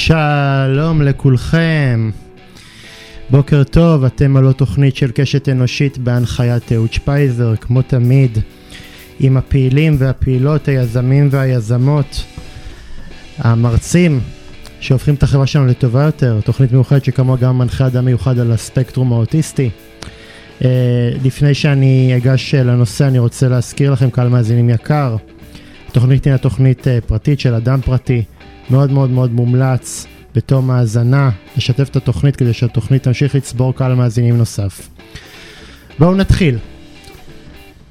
שלום לכולכם. בוקר טוב, אתם על תוכנית של קשת אנושית בהנחיית אהוד שפייזר, כמו תמיד, עם הפעילים והפעילות, היזמים והיזמות, המרצים שהופכים את החברה שלנו לטובה יותר, תוכנית מיוחדת שכמוה גם מנחה אדם מיוחד על הספקטרום האוטיסטי. Uh, לפני שאני אגש לנושא, אני רוצה להזכיר לכם, קהל מאזינים יקר, התוכנית היא תוכנית uh, פרטית של אדם פרטי, מאוד מאוד מאוד מומלץ בתום האזנה, לשתף את התוכנית כדי שהתוכנית תמשיך לצבור קהל מאזינים נוסף. בואו נתחיל.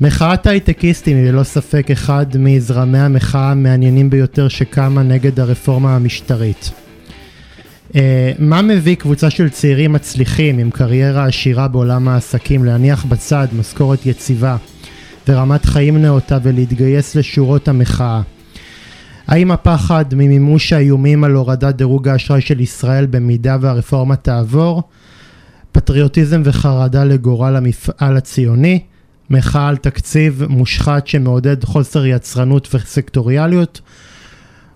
מחאת הייטקיסטים היא ללא ספק אחד מזרמי המחאה המעניינים ביותר שקמה נגד הרפורמה המשטרית. Uh, מה מביא קבוצה של צעירים מצליחים עם קריירה עשירה בעולם העסקים להניח בצד משכורת יציבה ורמת חיים נאותה ולהתגייס לשורות המחאה? האם הפחד ממימוש האיומים על הורדת דירוג האשראי של ישראל במידה והרפורמה תעבור? פטריוטיזם וחרדה לגורל המפעל הציוני? מחאה על תקציב מושחת שמעודד חוסר יצרנות וסקטוריאליות?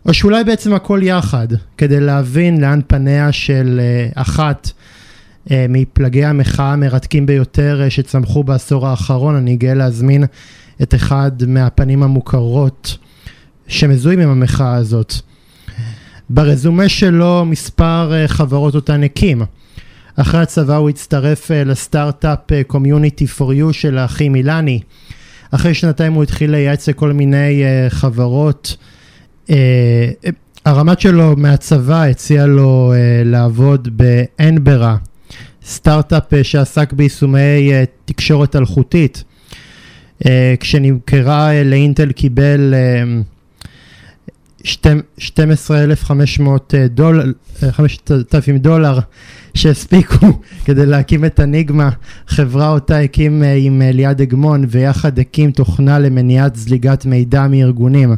או שאולי בעצם הכל יחד, כדי להבין לאן פניה של uh, אחת uh, מפלגי המחאה המרתקים ביותר uh, שצמחו בעשור האחרון, אני גאה להזמין את אחד מהפנים המוכרות שמזוהים עם המחאה הזאת. ברזומה שלו מספר uh, חברות אותן הקים. אחרי הצבא הוא הצטרף uh, לסטארט-אפ קומיוניטי for you של האחים אילני. אחרי שנתיים הוא התחיל לייעץ לכל מיני uh, חברות. הרמת שלו מהצבא הציע לו לעבוד באנברה, סטארט-אפ שעסק ביישומי תקשורת אלחוטית. כשנמכרה לאינטל קיבל 12,500 דולר, 5,000 דולר שהספיקו כדי להקים את אניגמה, חברה אותה הקים עם ליעד אגמון ויחד הקים תוכנה למניעת זליגת מידע מארגונים.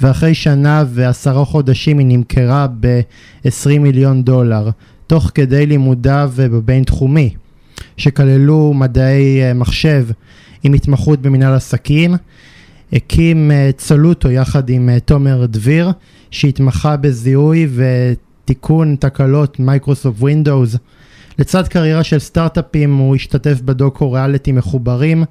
ואחרי שנה ועשרה חודשים היא נמכרה ב-20 מיליון דולר תוך כדי לימודיו בבין תחומי שכללו מדעי מחשב עם התמחות במנהל עסקים הקים Soluto יחד עם תומר דביר שהתמחה בזיהוי ותיקון תקלות Microsoft Windows. לצד קריירה של סטארט-אפים הוא השתתף בדוקו ריאליטי מחוברים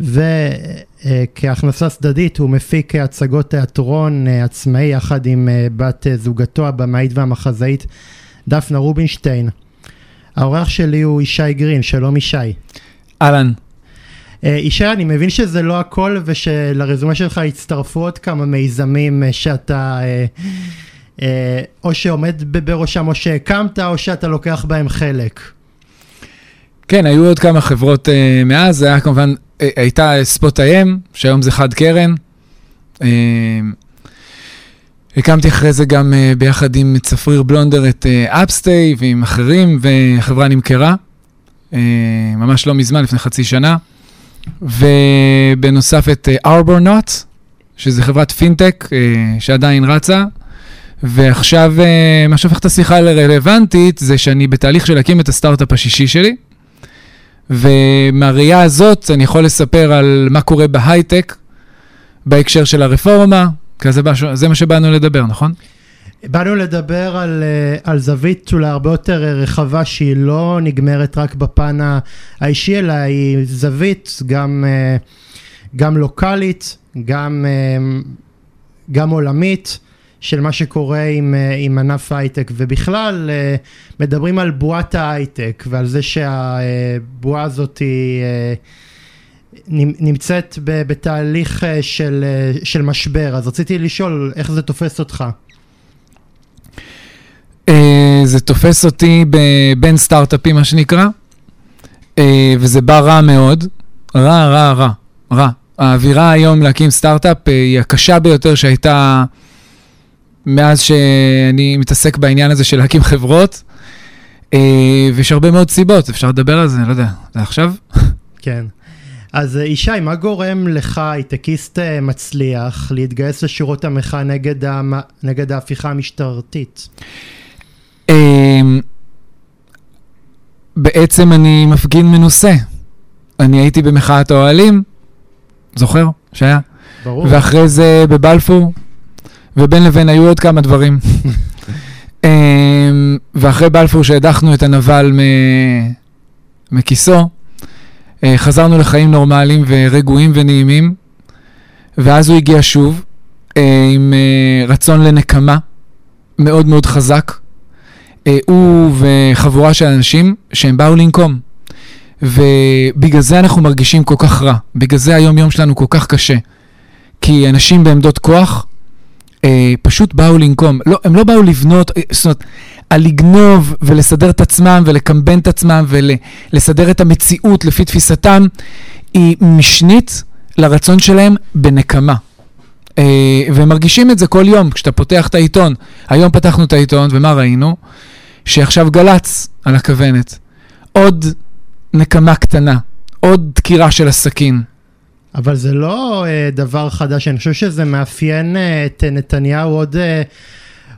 וכהכנסה צדדית הוא מפיק הצגות תיאטרון עצמאי יחד עם בת זוגתו הבמאית והמחזאית דפנה רובינשטיין. האורח שלי הוא ישי גרין, שלום ישי. אהלן. ישי, אני מבין שזה לא הכל ושלרזומה שלך הצטרפו עוד כמה מיזמים שאתה או שעומד בראשם או שהקמת או שאתה לוקח בהם חלק. כן, היו עוד כמה חברות מאז, זה היה כמובן, הייתה ספוט איי-אם, שהיום זה חד קרן. הקמתי אחרי זה גם ביחד עם צפריר בלונדר את אפסטיי ועם אחרים, והחברה נמכרה, ממש לא מזמן, לפני חצי שנה. ובנוסף את ארבורנוט, uh, שזה חברת פינטק uh, שעדיין רצה. ועכשיו, uh, מה שהופך את השיחה לרלוונטית, זה שאני בתהליך של להקים את הסטארט-אפ השישי שלי. ומהראייה הזאת אני יכול לספר על מה קורה בהייטק בהקשר של הרפורמה, כי זה, זה מה שבאנו לדבר, נכון? באנו לדבר על, על זווית אולי הרבה יותר רחבה שהיא לא נגמרת רק בפן האישי, אלא היא זווית גם, גם לוקאלית, גם, גם עולמית. של מה שקורה עם, עם ענף ההייטק ובכלל מדברים על בועת ההייטק ועל זה שהבועה הזאת היא נמצאת בתהליך של, של משבר אז רציתי לשאול איך זה תופס אותך. זה תופס אותי בין סטארט-אפים מה שנקרא וזה בא רע מאוד, רע רע רע רע. האווירה היום להקים סטארט-אפ היא הקשה ביותר שהייתה מאז שאני מתעסק בעניין הזה של להקים חברות, ויש הרבה מאוד סיבות, אפשר לדבר על זה, לא יודע, זה עכשיו? כן. אז ישי, מה גורם לך, הייטקיסט מצליח, להתגייס לשורות המחאה נגד, המ... נגד ההפיכה המשטרתית? בעצם אני מפגין מנוסה. אני הייתי במחאת האוהלים, זוכר שהיה? ברור. ואחרי זה בבלפור, ובין לבין היו עוד כמה דברים. אמ, ואחרי בלפור שהדחנו את הנבל מ- מכיסו, אה, חזרנו לחיים נורמליים ורגועים ונעימים, ואז הוא הגיע שוב אה, עם אה, רצון לנקמה מאוד מאוד חזק. אה, הוא וחבורה של אנשים שהם באו לנקום. ובגלל זה אנחנו מרגישים כל כך רע, בגלל זה היום-יום שלנו כל כך קשה. כי אנשים בעמדות כוח אה, פשוט באו לנקום. לא, הם לא באו לבנות, אה, זאת אומרת, על לגנוב ולסדר את עצמם ולקמבן את עצמם ולסדר את המציאות לפי תפיסתם, היא משנית לרצון שלהם בנקמה. אה, מרגישים את זה כל יום, כשאתה פותח את העיתון. היום פתחנו את העיתון, ומה ראינו? שעכשיו גל"צ על הכוונת. עוד נקמה קטנה, עוד דקירה של הסכין. אבל זה לא uh, דבר חדש, אני חושב שזה מאפיין uh, את נתניהו עוד, uh,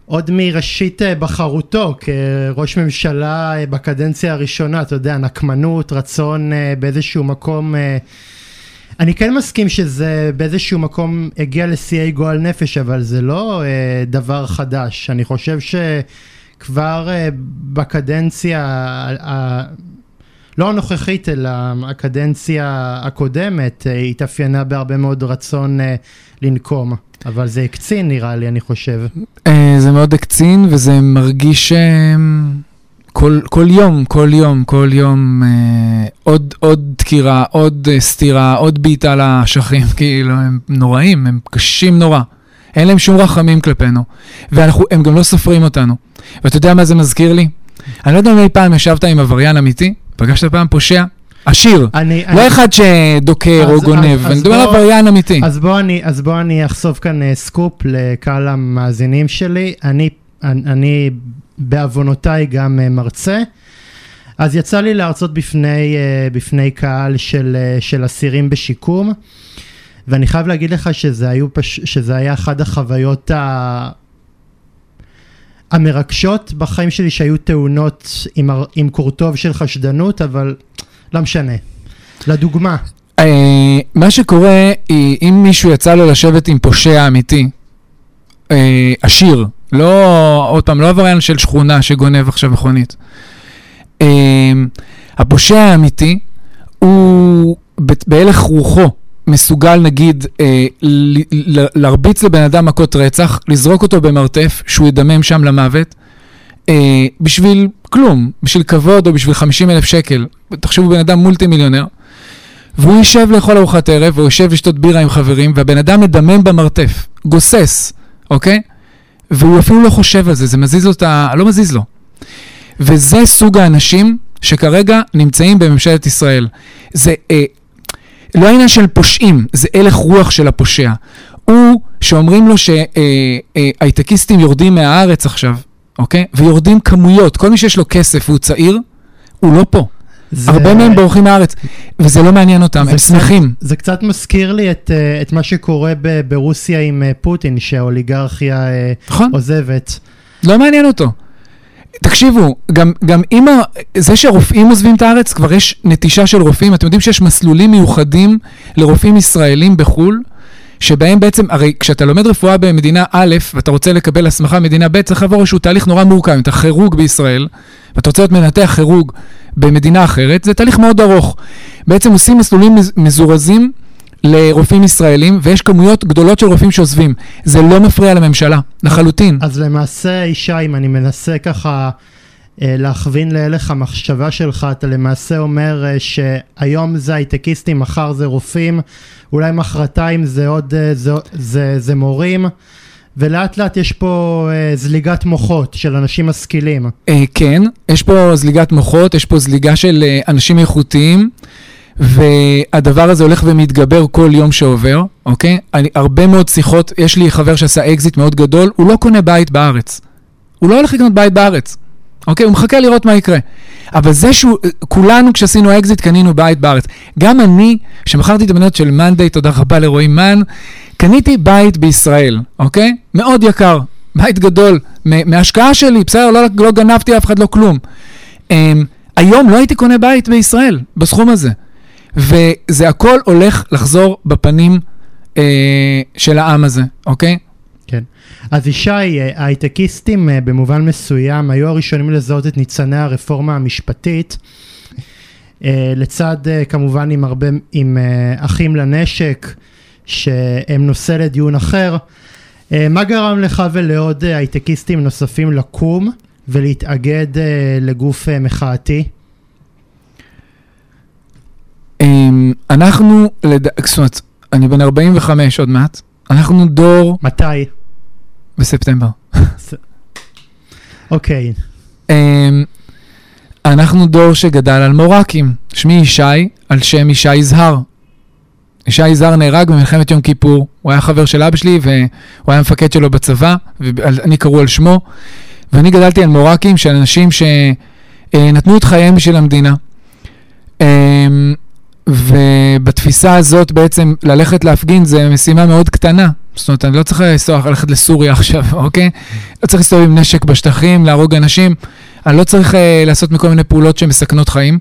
עוד מראשית בחרותו כראש ממשלה בקדנציה הראשונה, אתה יודע, נקמנות, רצון באיזשהו מקום... אני כן מסכים שזה באיזשהו מקום הגיע לשיאי גועל נפש, אבל זה לא דבר חדש. אני חושב שכבר uh, בקדנציה... Uh, לא הנוכחית, אלא הקדנציה הקודמת אה, התאפיינה בהרבה מאוד רצון אה, לנקום. אבל זה הקצין נראה לי, אני חושב. אה, זה מאוד הקצין, וזה מרגיש כל, כל יום, כל יום, כל יום עוד, עוד דקירה, עוד סטירה, עוד בעיטה לאשכים, כאילו, הם נוראים, הם קשים נורא. אין להם שום רחמים כלפינו, והם גם לא סופרים אותנו. ואתה יודע מה זה מזכיר לי? אני לא יודע אם אי פעם ישבת עם עבריין אמיתי, פגשת פעם פושע? עשיר, אני, לא אני... אחד שדוקר או גונב, אני מדבר על עבריין אמיתי. אז בוא אני, אז בוא אני אחשוף כאן uh, סקופ לקהל המאזינים שלי. אני, אני, אני בעוונותיי גם uh, מרצה. אז יצא לי להרצות בפני, uh, בפני קהל של, uh, של אסירים בשיקום, ואני חייב להגיד לך שזה, היו פש... שזה היה אחת החוויות ה... המרגשות בחיים שלי שהיו תאונות עם, עם קורטוב של חשדנות, אבל לא משנה. לדוגמה. Uh, מה שקורה, אם מישהו יצא לו לשבת עם פושע אמיתי, uh, עשיר, לא, עוד פעם, לא עבריין של שכונה שגונב עכשיו מכונית. Uh, הפושע האמיתי הוא בהלך רוחו מסוגל נגיד אה, להרביץ לבן אדם מכות רצח, לזרוק אותו במרתף, שהוא ידמם שם למוות, אה, בשביל כלום, בשביל כבוד או בשביל 50 אלף שקל. תחשבו, בן אדם מולטי מיליונר, והוא יישב לאכול ארוחת ערב, והוא יושב לשתות בירה עם חברים, והבן אדם מדמם במרתף, גוסס, אוקיי? והוא אפילו לא חושב על זה, זה מזיז לו את ה... לא מזיז לו. וזה סוג האנשים שכרגע נמצאים בממשלת ישראל. זה... אה, לא העניין של פושעים, זה הלך רוח של הפושע. הוא, שאומרים לו שהייטקיסטים יורדים מהארץ עכשיו, אוקיי? ויורדים כמויות, כל מי שיש לו כסף והוא צעיר, הוא לא פה. זה... הרבה מהם בורחים מהארץ, וזה לא מעניין אותם, הם שמחים. זה קצת מזכיר לי את, אה, את מה שקורה ב- ברוסיה עם אה, פוטין, שהאוליגרכיה אה, נכון. עוזבת. לא מעניין אותו. תקשיבו, גם, גם אם זה שהרופאים עוזבים את הארץ, כבר יש נטישה של רופאים. אתם יודעים שיש מסלולים מיוחדים לרופאים ישראלים בחו"ל, שבהם בעצם, הרי כשאתה לומד רפואה במדינה א', ואתה רוצה לקבל הסמכה במדינה ב', צריך לעבור איזשהו תהליך נורא מורכב. אתה כירוג בישראל, ואתה רוצה להיות מנתח כירוג במדינה אחרת, זה תהליך מאוד ארוך. בעצם עושים מסלולים מזורזים. לרופאים ישראלים, ויש כמויות גדולות של רופאים שעוזבים. זה לא מפריע לממשלה, לחלוטין. אז למעשה, ישי, אם אני מנסה ככה אה, להכווין להלך המחשבה שלך, אתה למעשה אומר אה, שהיום זה הייטקיסטים, מחר זה רופאים, אולי מחרתיים זה עוד, אה, זה, זה, זה מורים. ולאט לאט יש פה אה, זליגת מוחות של אנשים משכילים. אה, כן, יש פה זליגת מוחות, יש פה זליגה של אה, אנשים איכותיים. והדבר הזה הולך ומתגבר כל יום שעובר, אוקיי? אני, הרבה מאוד שיחות, יש לי חבר שעשה אקזיט מאוד גדול, הוא לא קונה בית בארץ. הוא לא הולך לקנות בית בארץ, אוקיי? הוא מחכה לראות מה יקרה. אבל זה שהוא, כולנו כשעשינו אקזיט קנינו בית בארץ. גם אני, שמכרתי את המניות של monday, תודה רבה לרועי מן, קניתי בית בישראל, אוקיי? מאוד יקר, בית גדול, מההשקעה שלי, בסדר, לא, לא גנבתי אף אחד, לא כלום. Um, היום לא הייתי קונה בית בישראל, בסכום הזה. וזה הכל הולך לחזור בפנים אה, של העם הזה, אוקיי? כן. אז ישי, ההייטקיסטים אה, במובן מסוים היו הראשונים לזהות את ניצני הרפורמה המשפטית, אה, לצד אה, כמובן עם הרבה, עם אה, אחים לנשק, שהם נושא לדיון אחר. מה גרם לך ולעוד הייטקיסטים נוספים לקום ולהתאגד לגוף מחאתי? אמ, אנחנו, לד... זאת אומרת, אני בן 45 עוד מעט, אנחנו דור מתי? בספטמבר. אוקיי. אמ, אנחנו דור שגדל על מורקים. שמי ישי, על שם ישי יזהר. ישי יזהר נהרג במלחמת יום כיפור, הוא היה חבר של אבא שלי והוא היה מפקד שלו בצבא, ואני קראו על שמו, ואני גדלתי על מורקים של אנשים שנתנו את חייהם בשביל המדינה. ובתפיסה הזאת בעצם ללכת להפגין זה משימה מאוד קטנה. זאת אומרת, אני לא צריך לנסוע, ללכת לסוריה עכשיו, אוקיי? לא צריך להסתובב עם נשק בשטחים, להרוג אנשים. אני לא צריך uh, לעשות מכל מיני פעולות שמסכנות חיים,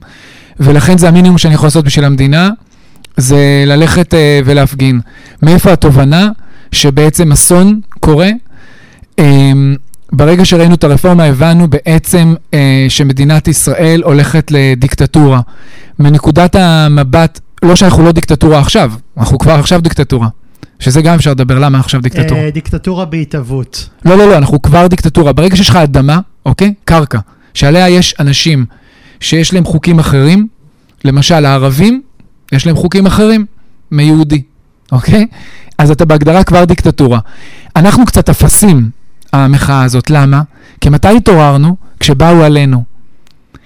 ולכן זה המינימום שאני יכול לעשות בשביל המדינה, זה ללכת uh, ולהפגין. מאיפה התובנה שבעצם אסון קורה? Um, ברגע שראינו את הרפורמה הבנו בעצם uh, שמדינת ישראל הולכת לדיקטטורה. מנקודת המבט, לא שאנחנו לא דיקטטורה עכשיו, אנחנו כבר עכשיו דיקטטורה. שזה גם אפשר לדבר, למה עכשיו דיקטטורה? אה, דיקטטורה בהתהוות. לא, לא, לא, אנחנו כבר דיקטטורה. ברגע שיש לך אדמה, אוקיי? קרקע, שעליה יש אנשים שיש להם חוקים אחרים, למשל הערבים, יש להם חוקים אחרים מיהודי, אוקיי? אז אתה בהגדרה כבר דיקטטורה. אנחנו קצת אפסים, המחאה הזאת. למה? כי מתי התעוררנו? כשבאו עלינו.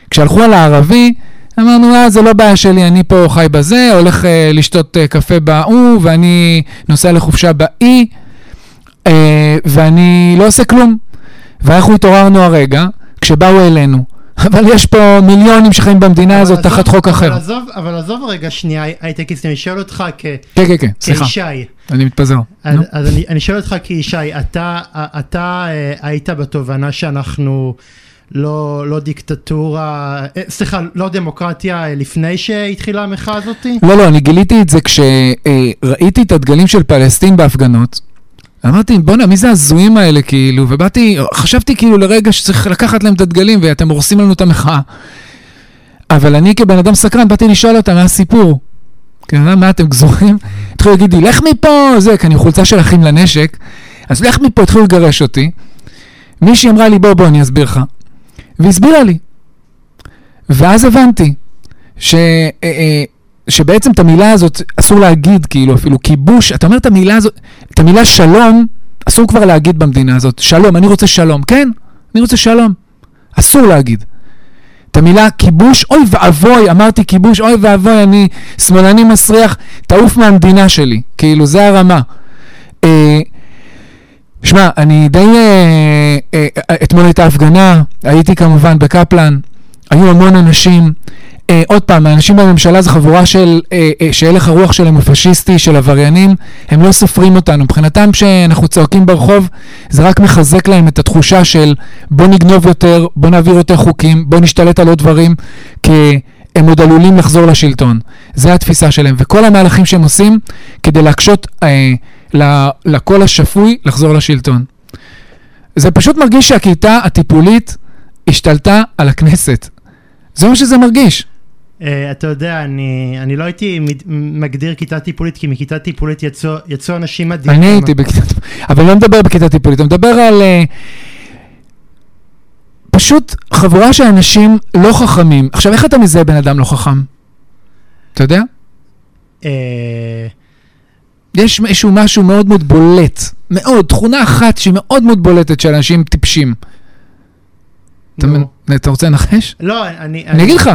כשהלכו על הערבי, אמרנו, אה, זה לא בעיה שלי, אני פה חי בזה, הולך אה, לשתות אה, קפה בהוא, ואני נוסע לחופשה באי, אה, ואני לא עושה כלום. ואנחנו התעוררנו הרגע, כשבאו אלינו. אבל יש פה מיליונים שחיים במדינה הזאת עזוב- תחת חוק אחר. אבל עזוב, אבל עזוב רגע שנייה, הייטקיסט, אני שואל אותך כ- כן, כן, כן, סליחה, כישי. אני מתפזר. אז, נו. אז אני, אני שואל אותך כישי, אתה, אתה אה, היית בתובנה שאנחנו לא, לא דיקטטורה, אה, סליחה, לא דמוקרטיה אה, לפני שהתחילה המחאה הזאתי? לא, לא, אני גיליתי את זה כשראיתי את הדגלים של פלסטין בהפגנות. אמרתי, בואנה, מי זה ההזויים האלה, כאילו? ובאתי, חשבתי כאילו לרגע שצריך לקחת להם את הדגלים ואתם הורסים לנו את המחאה. אבל אני כבן אדם סקרן, באתי לשאול אותם מה הסיפור. כן, מה אתם גזורים? התחילו להגיד לי, לך מפה, זה, כי אני חולצה של אחים לנשק, אז לך מפה, התחילו לגרש אותי. מישהי אמרה לי, בוא, בוא, אני אסביר לך. והסבירה לי. ואז הבנתי ש, אה, אה, שבעצם את המילה הזאת אסור להגיד, כאילו אפילו כיבוש, אתה אומר את המילה הזאת, את המילה שלום, אסור כבר להגיד במדינה הזאת. שלום, אני רוצה שלום. כן, אני רוצה שלום. אסור להגיד. את המילה כיבוש, אוי ואבוי, אמרתי כיבוש, אוי ואבוי, אני שמאלני מסריח, תעוף מהמדינה שלי. כאילו, זה הרמה. אה, שמע, אני די... אה, אה, אה, אתמול הייתה הפגנה, הייתי כמובן בקפלן, היו המון אנשים. אה, עוד פעם, האנשים בממשלה זה חבורה של, אה, אה, שהלך הרוח שלהם הוא פשיסטי, של עבריינים, הם לא סופרים אותנו. מבחינתם שאנחנו צועקים ברחוב, זה רק מחזק להם את התחושה של בוא נגנוב יותר, בוא נעביר יותר חוקים, בוא נשתלט על עוד דברים, כי הם עוד עלולים לחזור לשלטון. זה התפיסה שלהם. וכל המהלכים שהם עושים כדי להקשות אה, לקול השפוי לחזור לשלטון. זה פשוט מרגיש שהכיתה הטיפולית השתלטה על הכנסת. זה מה שזה מרגיש. Uh, אתה יודע, אני, אני לא הייתי מגדיר כיתה טיפולית, כי מכיתה טיפולית יצאו, יצאו אנשים מדהימים. אני הייתי בכיתה טיפולית, אבל לא מדבר בכיתה טיפולית, אני מדבר על אה, פשוט חבורה של אנשים לא חכמים. עכשיו, איך אתה מזהה בן אדם לא חכם? אתה יודע? Uh, יש איזשהו משהו מאוד מאוד בולט, מאוד, תכונה אחת שהיא מאוד מאוד בולטת של אנשים טיפשים. אתה. מנ- אתה רוצה לנחש? לא, אני... אני אגיד לך,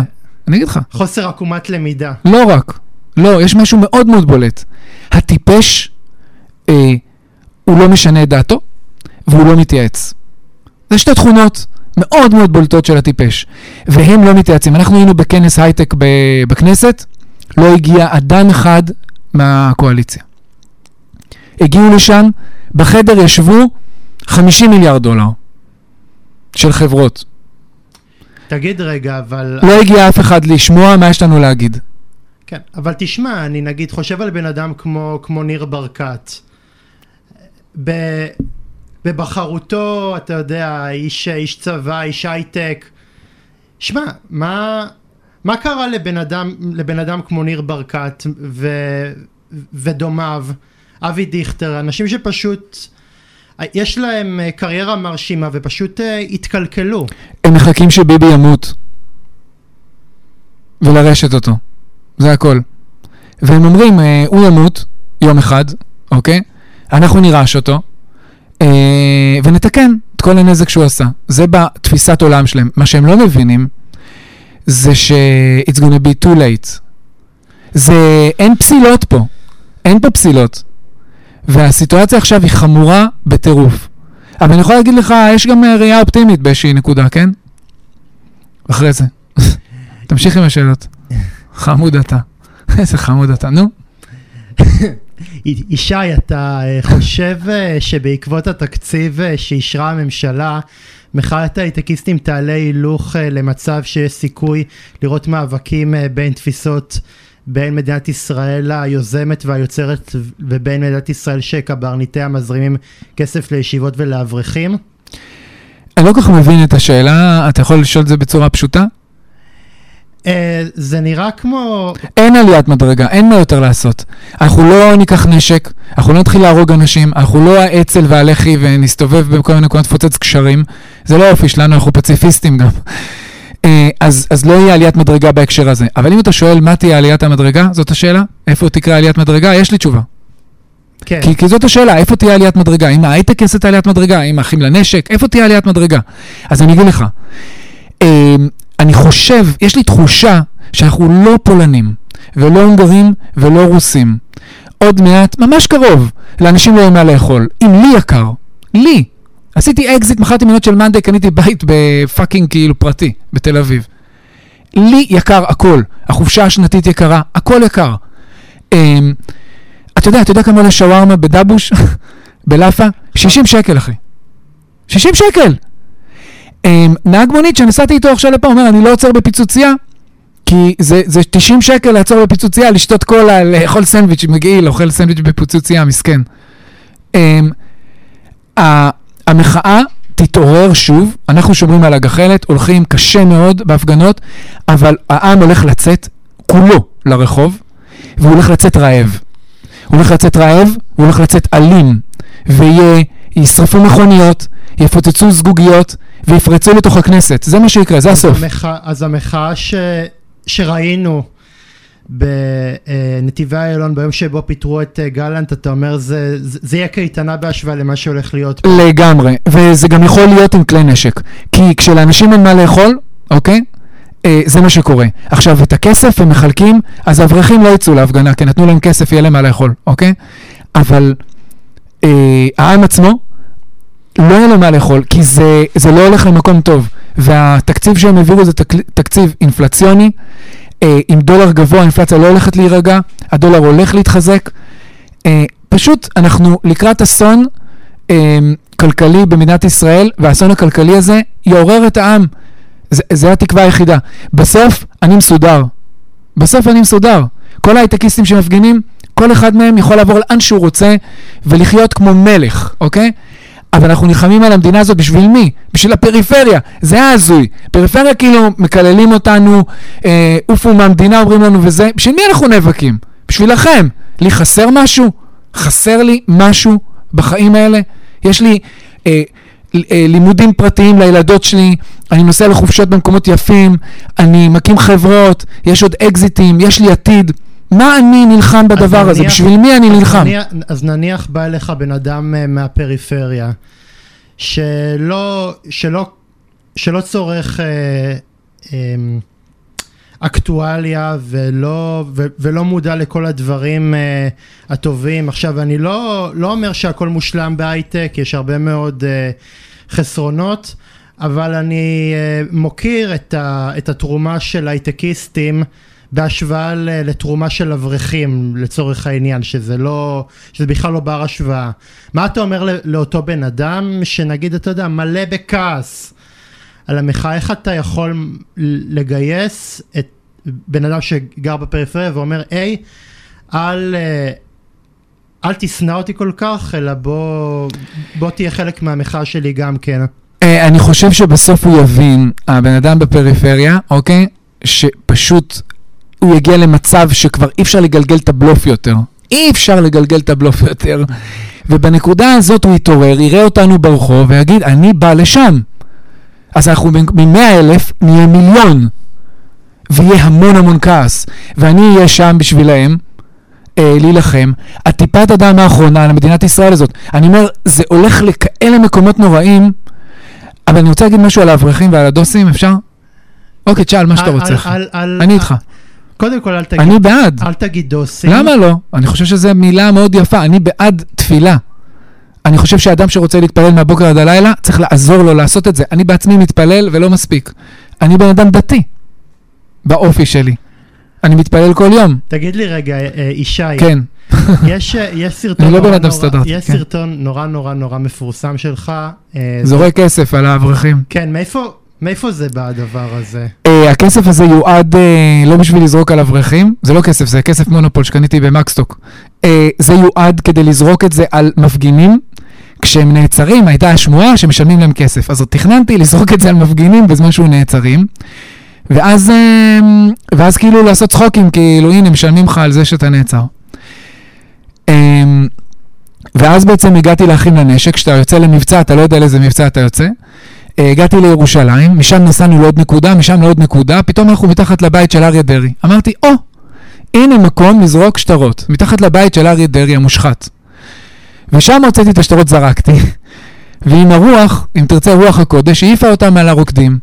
אני אגיד לך. חוסר עקומת למידה. לא רק, לא, יש משהו מאוד מאוד בולט. הטיפש, אה, הוא לא משנה את דעתו, והוא לא מתייעץ. זה שתי תכונות מאוד מאוד בולטות של הטיפש, והם לא מתייעצים. אנחנו היינו בכנס הייטק בכנסת, לא הגיע אדם אחד מהקואליציה. הגיעו לשם, בחדר ישבו 50 מיליארד דולר של חברות. תגיד רגע, אבל... לא הגיע אף אחד לשמוע מה יש לנו להגיד. כן, אבל תשמע, אני נגיד חושב על בן אדם כמו, כמו ניר ברקת. ב... בבחרותו, אתה יודע, איש, איש צבא, איש הייטק. שמע, מה, מה קרה לבן אדם, לבן אדם כמו ניר ברקת ו, ודומיו, אבי דיכטר, אנשים שפשוט, יש להם אה, קריירה מרשימה ופשוט uh, התקלקלו. הם מחכים שביבי ימות. ולרשת אותו. זה הכל. והם אומרים, אה, הוא ימות יום אחד, אוקיי? אנחנו נירש אותו, אה, ונתקן את כל הנזק שהוא עשה. זה בתפיסת עולם שלהם. מה שהם לא מבינים, זה ש- it's gonna be too late. זה, אין פסילות פה. אין פה פסילות. והסיטואציה עכשיו היא חמורה בטירוף. אבל אני יכול להגיד לך, יש גם אה, ראייה אופטימית באיזושהי נקודה, כן? אחרי זה. תמשיך עם השאלות. חמוד אתה. איזה חמוד אתה, נו. ישי, אתה אה, חושב אה, שבעקבות התקציב שאישרה הממשלה, מחאת הייטקיסטים תעלה הילוך למצב שיש סיכוי לראות מאבקים בין תפיסות בין מדינת ישראל היוזמת והיוצרת ובין מדינת ישראל שקברניטיה מזרימים כסף לישיבות ולאברכים? אני לא כל כך מבין את השאלה, אתה יכול לשאול את זה בצורה פשוטה? Uh, זה נראה כמו... אין עליית מדרגה, אין מה יותר לעשות. אנחנו לא ניקח נשק, אנחנו לא נתחיל להרוג אנשים, אנחנו לא האצ"ל והלח"י ונסתובב בכל מיני נקודות, נפוצץ קשרים. זה לא האופי שלנו, אנחנו פציפיסטים גם. Uh, אז, אז לא יהיה עליית מדרגה בהקשר הזה. אבל אם אתה שואל מה תהיה עליית המדרגה, זאת השאלה? איפה תקרה עליית מדרגה? יש לי תשובה. כן. כי, כי זאת השאלה, איפה תהיה עליית מדרגה? אם ההייטק יעשה את העליית מדרגה? אם האחים לנשק? איפה תהיה עליית מדרגה? אז אני אגיד לך. Uh, אני חושב, יש לי תחושה שאנחנו לא פולנים, ולא הונגרים, ולא רוסים. עוד מעט, ממש קרוב, לאנשים לא יהיה מה לאכול. אם לי יקר, לי. עשיתי אקזיט, מכרתי מניות של monday, קניתי בית ב fucking כאילו פרטי, בתל אביב. לי יקר הכל. החופשה השנתית יקרה, הכל יקר. Um, אתה יודע, אתה יודע כמה עולה שווארמה בדבוש? בלאפה? 60 שקל, אחי. 60 שקל! אמ, נהג מונית שנסעתי איתו עכשיו לפה, אומר, אני לא עוצר בפיצוצייה, כי זה, זה 90 שקל לעצור בפיצוצייה, לשתות קולה, לאכול סנדוויץ' מגעיל, אוכל סנדוויץ' בפיצוצייה, מסכן. Um, המחאה תתעורר שוב, אנחנו שומרים על הגחלת, הולכים קשה מאוד בהפגנות, אבל העם הולך לצאת כולו לרחוב, והוא הולך לצאת רעב. הוא הולך לצאת רעב, הוא הולך לצאת אלים, וישרפו מכוניות, יפוצצו זגוגיות, ויפרצו לתוך הכנסת. זה מה שיקרה, זה הסוף. המחא, אז המחאה ש, שראינו בנתיבי איילון ביום שבו פיטרו את אה, גלנט, אתה אומר זה, זה, זה יהיה קייטנה בהשוואה למה שהולך להיות. לגמרי, וזה גם יכול להיות עם כלי נשק. כי כשלאנשים אין מה לאכול, אוקיי? אה, זה מה שקורה. עכשיו, את הכסף הם מחלקים, אז האברכים לא יצאו להפגנה, כי נתנו להם כסף, יהיה להם מה לאכול, אוקיי? אבל אה, העם עצמו, לא יהיה לו מה לאכול, כי זה, זה לא הולך למקום טוב. והתקציב שהם העבירו זה תק, תקציב אינפלציוני, עם דולר גבוה, האינפלציה לא הולכת להירגע, הדולר הולך להתחזק. אה, פשוט אנחנו לקראת אסון אה, כלכלי במדינת ישראל, והאסון הכלכלי הזה יעורר את העם. זה התקווה היחידה. בסוף אני מסודר. בסוף אני מסודר. כל ההייטקיסטים שמפגינים, כל אחד מהם יכול לעבור לאן שהוא רוצה ולחיות כמו מלך, אוקיי? אבל אנחנו נלחמים על המדינה הזאת בשביל מי? בשביל הפריפריה. זה היה הזוי. פריפריה כאילו מקללים אותנו, אה, עופו מהמדינה אומרים לנו וזה. בשביל מי אנחנו נאבקים? בשבילכם. לי חסר משהו? חסר לי משהו בחיים האלה? יש לי אה, אה, לימודים פרטיים לילדות שלי, אני נוסע לחופשות במקומות יפים, אני מקים חברות, יש עוד אקזיטים, יש לי עתיד. מה אני נלחם בדבר הזה? נניח, בשביל מי אני נלחם? נניח, אז נניח בא אליך בן אדם אה, מהפריפריה, שלא, שלא, שלא צורך אה, אה, אקטואליה ולא, ו, ולא מודע לכל הדברים אה, הטובים. עכשיו, אני לא, לא אומר שהכל מושלם בהייטק, יש הרבה מאוד אה, חסרונות, אבל אני אה, מוקיר את, ה, את התרומה של הייטקיסטים. בהשוואה לתרומה של אברכים לצורך העניין, שזה לא, שזה בכלל לא בר השוואה. מה אתה אומר לאותו בן אדם שנגיד, אתה יודע, מלא בכעס על המחאה, איך אתה יכול לגייס את בן אדם שגר בפריפריה ואומר, היי, אל, אל תשנא אותי כל כך, אלא בוא, בוא תהיה חלק מהמחאה שלי גם כן. אה, אני חושב שבסוף הוא יבין, הבן אדם בפריפריה, אוקיי? שפשוט הוא יגיע למצב שכבר אי אפשר לגלגל את הבלוף יותר. אי אפשר לגלגל את הבלוף יותר. ובנקודה הזאת הוא יתעורר, יראה אותנו ברחוב ויגיד, אני בא לשם. אז אנחנו מ-100 אלף נהיה מיליון. ויהיה המון המון כעס. ואני אהיה שם בשבילהם, אה, להילחם, הטיפת הדם האחרונה למדינת ישראל הזאת. אני אומר, זה הולך לכאלה מקומות נוראים, אבל אני רוצה להגיד משהו על האברכים ועל הדוסים, אפשר? אוקיי, תשאל מה שאתה על- רוצה. על- על- אני על- איתך. קודם כל, אל תגיד, אני בעד. אל תגיד דוסים. למה לא? אני חושב שזו מילה מאוד יפה. אני בעד תפילה. אני חושב שאדם שרוצה להתפלל מהבוקר עד הלילה, צריך לעזור לו לעשות את זה. אני בעצמי מתפלל ולא מספיק. אני בן אדם דתי, באופי שלי. אני מתפלל כל יום. תגיד לי רגע, אה, ישי, כן. יש, אה, יש סרטון אני לא נורא בן אדם נורא- סטנדרטי, יש כן. סרטון נורא נורא נורא מפורסם שלך. אה, זורק כסף על האברכים. כן, מאיפה, מאיפה זה בא הדבר הזה? Uh, הכסף הזה יועד uh, לא בשביל לזרוק על אברכים, זה לא כסף, זה כסף מונופול שקניתי במקסטוק. Uh, זה יועד כדי לזרוק את זה על מפגינים. כשהם נעצרים, הייתה השמועה שמשלמים להם כסף. אז תכננתי לזרוק את זה על מפגינים בזמן שהוא נעצרים. ואז, ואז כאילו לעשות צחוקים, כאילו הנה משלמים לך על זה שאתה נעצר. ואז בעצם הגעתי להכין לנשק, כשאתה יוצא למבצע, אתה לא יודע לאיזה מבצע אתה יוצא. אה, הגעתי לירושלים, משם נסענו לעוד נקודה, משם לעוד נקודה, פתאום אנחנו מתחת לבית של אריה דרעי. אמרתי, או, הנה מקום לזרוק שטרות, מתחת לבית של אריה דרעי המושחת. ושם הוצאתי את השטרות, זרקתי, ועם הרוח, אם תרצה רוח הקודש, העיפה אותם על הרוקדים.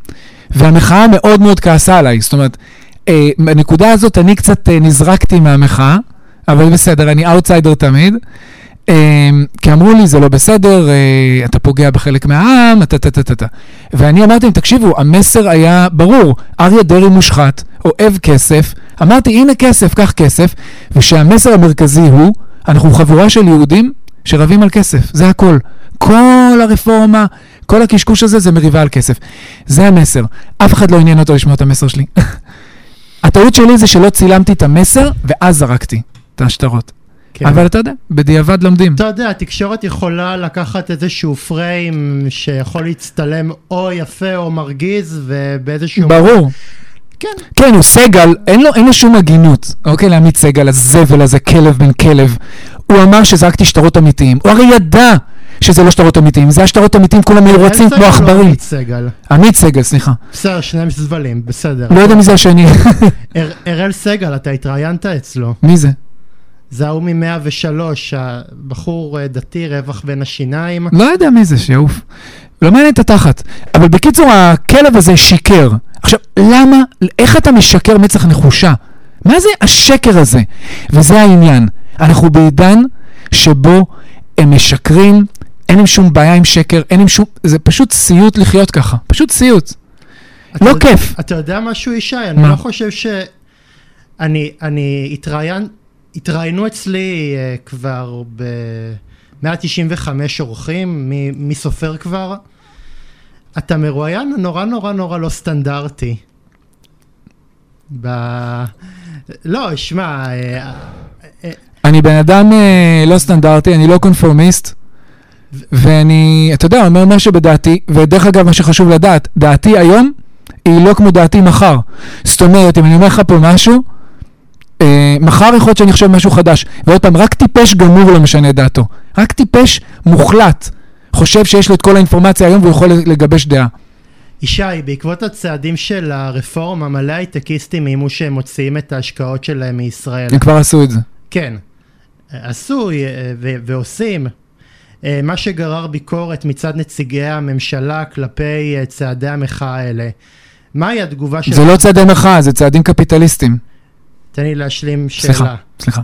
והמחאה מאוד מאוד כעסה עליי, זאת אומרת, אה, בנקודה הזאת אני קצת אה, נזרקתי מהמחאה, אבל בסדר, אני אאוטסיידר תמיד. אה, כי אמרו לי, זה לא בסדר, אה, אתה פוגע בחלק מהעם, אתה, אתה, אתה, אתה. ואני אמרתי להם, תקשיבו, המסר היה ברור, אריה דרעי מושחת, אוהב כסף, אמרתי, הנה כסף, קח כסף, ושהמסר המרכזי הוא, אנחנו חבורה של יהודים שרבים על כסף, זה הכל. כל הרפורמה, כל הקשקוש הזה זה מריבה על כסף. זה המסר. אף אחד לא עניין אותו לשמוע את המסר שלי. הטעות שלי זה שלא צילמתי את המסר, ואז זרקתי את השטרות. כן. אבל אתה יודע, בדיעבד לומדים. אתה יודע, התקשורת יכולה לקחת איזשהו פריים שיכול להצטלם או יפה או מרגיז, ובאיזשהו... ברור. כן. כן, הוא סגל, אין לו, אין לו שום הגינות. אוקיי, לעמית סגל, הזבל הזה, כלב בן כלב. הוא אמר שזרקתי שטרות אמיתיים. הוא הרי ידע שזה לא שטרות אמיתיים, זה השטרות אמיתיים, כולם היו רוצים כמו או עכברים. עמית סגל. עמית סגל, סליחה. בסדר, שניהם זבלים, בסדר. לא יודע מי זה השני. אר- אראל סגל, אתה התראיינת אצלו. מי זה? זה ההוא מ-103, הבחור אה, דתי, רווח בין השיניים. לא יודע מי זה, שיעוף. לא מעניין את התחת. אבל בקיצור, הכלב הזה שיקר. עכשיו, למה, איך אתה משקר מצח נחושה? מה זה השקר הזה? וזה העניין. אנחנו בעידן שבו הם משקרים, אין להם שום בעיה עם שקר, אין להם שום... זה פשוט סיוט לחיות ככה. פשוט סיוט. לא יודע- כיף. אתה יודע משהו, ישי? אני מה? לא חושב ש... אני, אני התראיין... התראיינו אצלי אה, כבר ב... 195 אורחים, מי, סופר כבר? אתה מרואיין נורא נורא נורא לא סטנדרטי. ב... לא, שמע, אה, אה, אני בן אדם לא סטנדרטי, אני לא קונפורמיסט, ואני, אתה יודע, אומר משהו בדעתי, ודרך אגב, מה שחשוב לדעת, דעתי היום היא לא כמו דעתי מחר. זאת אומרת, אם אני אומר לך פה משהו, אה, מחר יכול להיות שאני חושב משהו חדש. ועוד פעם, רק טיפש גמור לא משנה דעתו. רק טיפש מוחלט חושב שיש לו את כל האינפורמציה היום והוא יכול לגבש דעה. ישי, בעקבות הצעדים של הרפורמה, מלא הייטקיסטים איימו שהם מוציאים את ההשקעות שלהם מישראל. הם כבר עשו את זה. כן, עשו אה, ו- ועושים. אה, מה שגרר ביקורת מצד נציגי הממשלה כלפי אה, צעדי המחאה האלה. מהי התגובה של... זה לא צעדי מחאה, זה צעדים קפיטליסטיים. תן לי להשלים שאלה. סליחה, סליחה.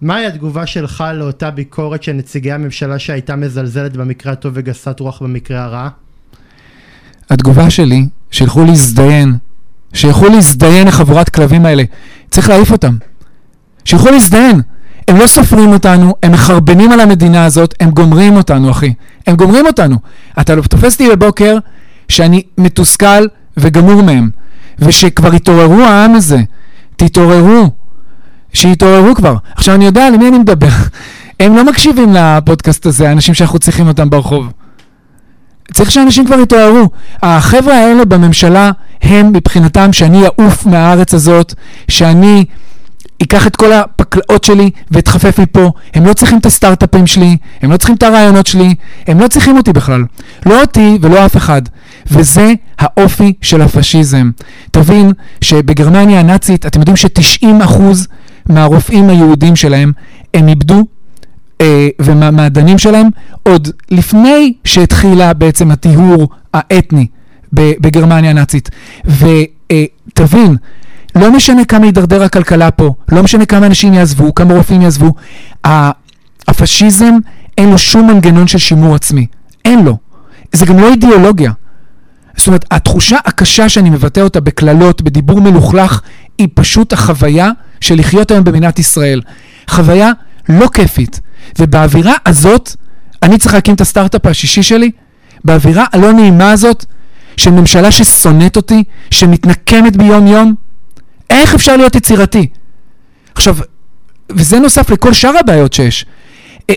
מהי התגובה שלך לאותה ביקורת של נציגי הממשלה שהייתה מזלזלת במקרה הטוב וגסת רוח במקרה הרע? התגובה שלי, שילכו להזדיין, שילכו להזדיין לחבורת כלבים האלה. צריך להעיף אותם. שילכו להזדיין. הם לא סופרים אותנו, הם מחרבנים על המדינה הזאת, הם גומרים אותנו, אחי. הם גומרים אותנו. אתה לא תופס אותי בבוקר שאני מתוסכל וגמור מהם, ושכבר התעוררו העם הזה. תתעוררו. שיתעוררו כבר. עכשיו, אני יודע למי אני מדבר. הם לא מקשיבים לפודקאסט הזה, האנשים שאנחנו צריכים אותם ברחוב. צריך שאנשים כבר יתעוררו. החבר'ה האלה בממשלה, הם מבחינתם שאני אעוף מהארץ הזאת, שאני אקח את כל הפקלאות שלי ואתחפף מפה. הם לא צריכים את הסטארט-אפים שלי, הם לא צריכים את הרעיונות שלי, הם לא צריכים אותי בכלל. לא אותי ולא אף אחד. וזה האופי של הפשיזם. תבין שבגרמניה הנאצית, אתם יודעים ש-90% מהרופאים היהודים שלהם, הם איבדו אה, ומהמעדנים שלהם עוד לפני שהתחילה בעצם הטיהור האתני בגרמניה הנאצית. ותבין, לא משנה כמה יידרדר הכלכלה פה, לא משנה כמה אנשים יעזבו, כמה רופאים יעזבו, הפשיזם אין לו שום מנגנון של שימור עצמי. אין לו. זה גם לא אידיאולוגיה. זאת אומרת, התחושה הקשה שאני מבטא אותה בקללות, בדיבור מלוכלך, היא פשוט החוויה של לחיות היום במדינת ישראל. חוויה לא כיפית. ובאווירה הזאת, אני צריך להקים את הסטארט-אפ השישי שלי, באווירה הלא נעימה הזאת, של ממשלה ששונאת אותי, שמתנקמת ביום-יום, איך אפשר להיות יצירתי? עכשיו, וזה נוסף לכל שאר הבעיות שיש. אה,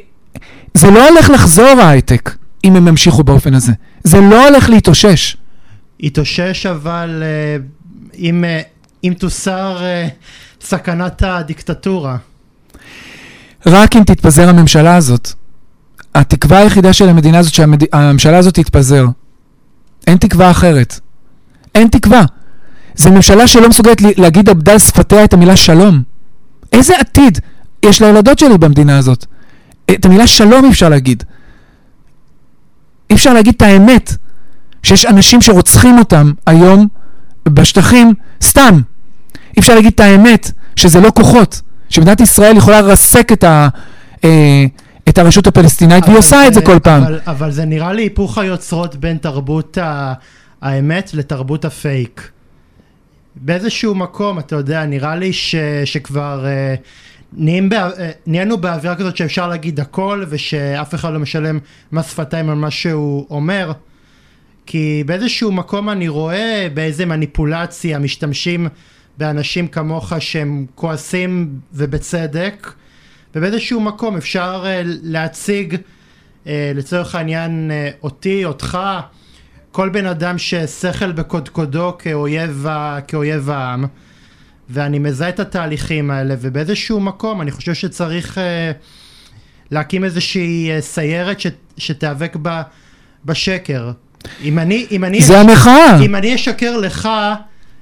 זה לא הולך לחזור ההייטק, אם הם ימשיכו באופן הזה. זה לא הולך להתאושש. יתאושש אבל אה, אם, אה, אם תוסר סכנת הדיקטטורה. רק אם תתפזר הממשלה הזאת. התקווה היחידה של המדינה הזאת שהממשלה הזאת תתפזר. אין תקווה אחרת. אין תקווה. זו ממשלה שלא מסוגלת להגיד על שפתיה את המילה שלום. איזה עתיד יש לילדות שלי במדינה הזאת? את המילה שלום אי אפשר להגיד. אי אפשר להגיד את האמת, שיש אנשים שרוצחים אותם היום בשטחים סתם. אי אפשר להגיד את האמת, שזה לא כוחות. שמדינת ישראל יכולה לרסק את, ה, אה, את הרשות הפלסטינאית, והיא עושה את זה כל פעם. אבל, אבל זה נראה לי היפוך היוצרות בין תרבות ה, האמת לתרבות הפייק. באיזשהו מקום, אתה יודע, נראה לי ש, שכבר אה, נהיים בא, אה, נהיינו באווירה כזאת שאפשר להגיד הכל, ושאף אחד לא משלם מס שפתיים על מה שהוא אומר. כי באיזשהו מקום אני רואה באיזה מניפולציה משתמשים באנשים כמוך שהם כועסים ובצדק, ובאיזשהו מקום אפשר uh, להציג uh, לצורך העניין uh, אותי, אותך, כל בן אדם ששכל בקודקודו כאויב, כאויב העם, ואני מזהה את התהליכים האלה, ובאיזשהו מקום אני חושב שצריך uh, להקים איזושהי סיירת ש, שתיאבק בשקר. אם אני, אם אני, זה המחאה. אם אני אשקר לך,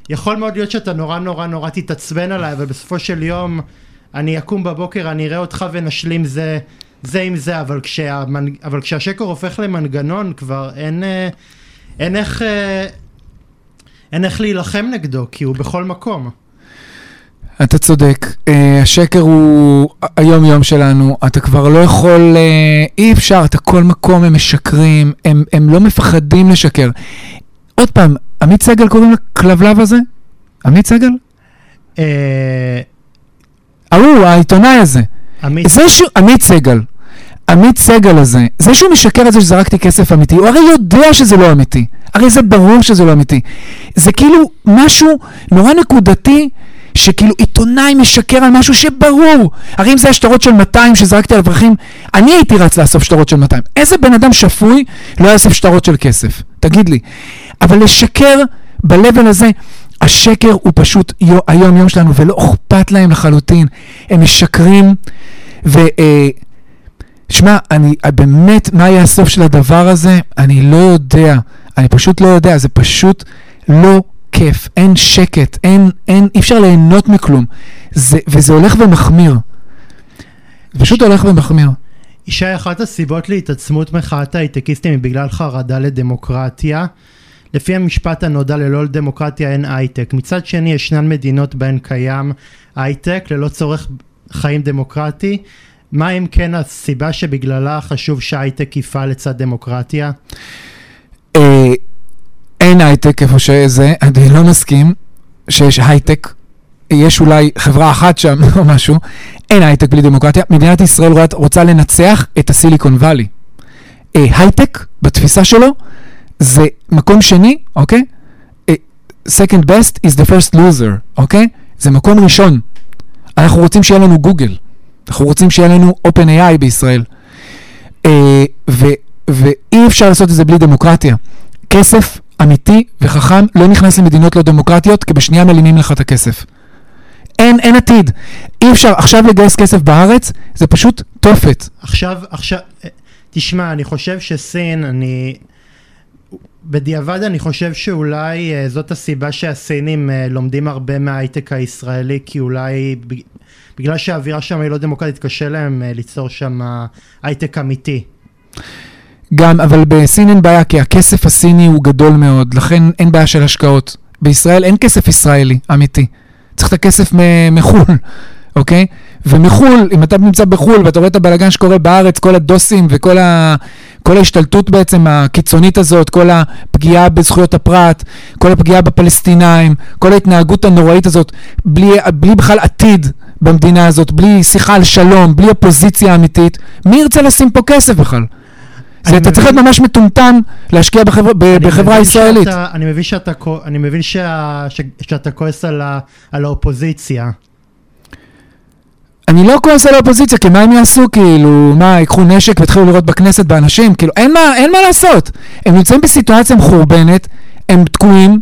יכול מאוד להיות שאתה נורא נורא נורא תתעצבן עליי, אבל בסופו של יום אני אקום בבוקר, אני אראה אותך ונשלים זה, זה עם זה, אבל, כשהמנ... אבל כשהשקר הופך למנגנון כבר אין, אה, אין איך, אה, אין איך להילחם נגדו, כי הוא בכל מקום. אתה צודק, uh, השקר הוא היום יום שלנו, אתה כבר לא יכול, uh, אי אפשר, אתה כל מקום הם משקרים, הם, הם לא מפחדים לשקר. עוד פעם, עמית סגל קוראים לכלבלב הזה? עמית סגל? אה, ההוא, העיתונאי הזה. עמית. זה שהוא, עמית סגל. עמית סגל הזה, זה שהוא משקר את זה שזרקתי כסף אמיתי, הוא הרי יודע שזה לא אמיתי. הרי זה ברור שזה לא אמיתי. זה כאילו משהו נורא נקודתי, שכאילו עיתונאי משקר על משהו שברור. הרי אם זה השטרות של 200 שזרקתי על אברכים, אני הייתי רץ לאסוף שטרות של 200. איזה בן אדם שפוי לא יאסוף שטרות של כסף? תגיד לי. אבל לשקר ב-level הזה, השקר הוא פשוט היום יום שלנו ולא אכפת להם לחלוטין. הם משקרים ו... אה, שמע, אני באמת, מה יהיה הסוף של הדבר הזה? אני לא יודע. אני פשוט לא יודע, זה פשוט לא כיף, אין שקט, אין, אין, אי אפשר ליהנות מכלום. זה, וזה הולך ומחמיר. פשוט הולך ומחמיר. ישי, אחת הסיבות להתעצמות מחאת ההייטקיסטים היא בגלל חרדה לדמוקרטיה. לפי המשפט הנודע ללא דמוקרטיה אין הייטק. מצד שני ישנן מדינות בהן קיים הייטק ללא אורח חיים דמוקרטי. מה אם כן הסיבה שבגללה חשוב שהייטק יפעל לצד דמוקרטיה? אין הייטק איפה שזה, אני לא מסכים שיש הייטק. יש אולי חברה אחת שם או משהו, אין הייטק בלי דמוקרטיה. מדינת ישראל רוצה לנצח את ה Silicon Valley. אה, הייטק, בתפיסה שלו, זה מקום שני, אוקיי? אה, second best is the first loser, אוקיי? זה מקום ראשון. אנחנו רוצים שיהיה לנו גוגל. אנחנו רוצים שיהיה לנו OpenAI בישראל. אה, ואי אפשר לעשות את זה בלי דמוקרטיה. כסף אמיתי וחכם לא נכנס למדינות לא דמוקרטיות, כי בשנייה מלימים לך את הכסף. אין, אין עתיד. אי אפשר עכשיו לגייס כסף בארץ, זה פשוט תופת. עכשיו, עכשיו, תשמע, אני חושב שסין, אני... בדיעבד אני חושב שאולי uh, זאת הסיבה שהסינים uh, לומדים הרבה מההייטק הישראלי, כי אולי בגלל שהאווירה שם היא לא דמוקרטית, קשה להם uh, ליצור שם הייטק אמיתי. גם, אבל בסין אין בעיה, כי הכסף הסיני הוא גדול מאוד, לכן אין בעיה של השקעות. בישראל אין כסף ישראלי אמיתי. צריך את הכסף מחו"ל, אוקיי? ומחו"ל, אם אתה נמצא בחו"ל ואתה רואה את הבלאגן שקורה בארץ, כל הדוסים וכל ה... כל ההשתלטות בעצם הקיצונית הזאת, כל הפגיעה בזכויות הפרט, כל הפגיעה בפלסטינאים, כל ההתנהגות הנוראית הזאת, בלי, בלי בכלל עתיד במדינה הזאת, בלי שיחה על שלום, בלי אופוזיציה אמיתית, מי ירצה לשים פה כסף בכלל? זה, אתה צריך להיות ממש מטומטם להשקיע בחברה, בחברה ישראלית. שאתה, אני מבין שאתה, אני מבין שה, ש, שאתה כועס על, ה, על האופוזיציה. אני לא כועס על האופוזיציה, כי מה הם יעשו? כאילו, מה, ייקחו נשק ויתחילו לראות בכנסת באנשים? כאילו, אין מה, אין מה לעשות. הם נמצאים בסיטואציה מחורבנת, הם תקועים,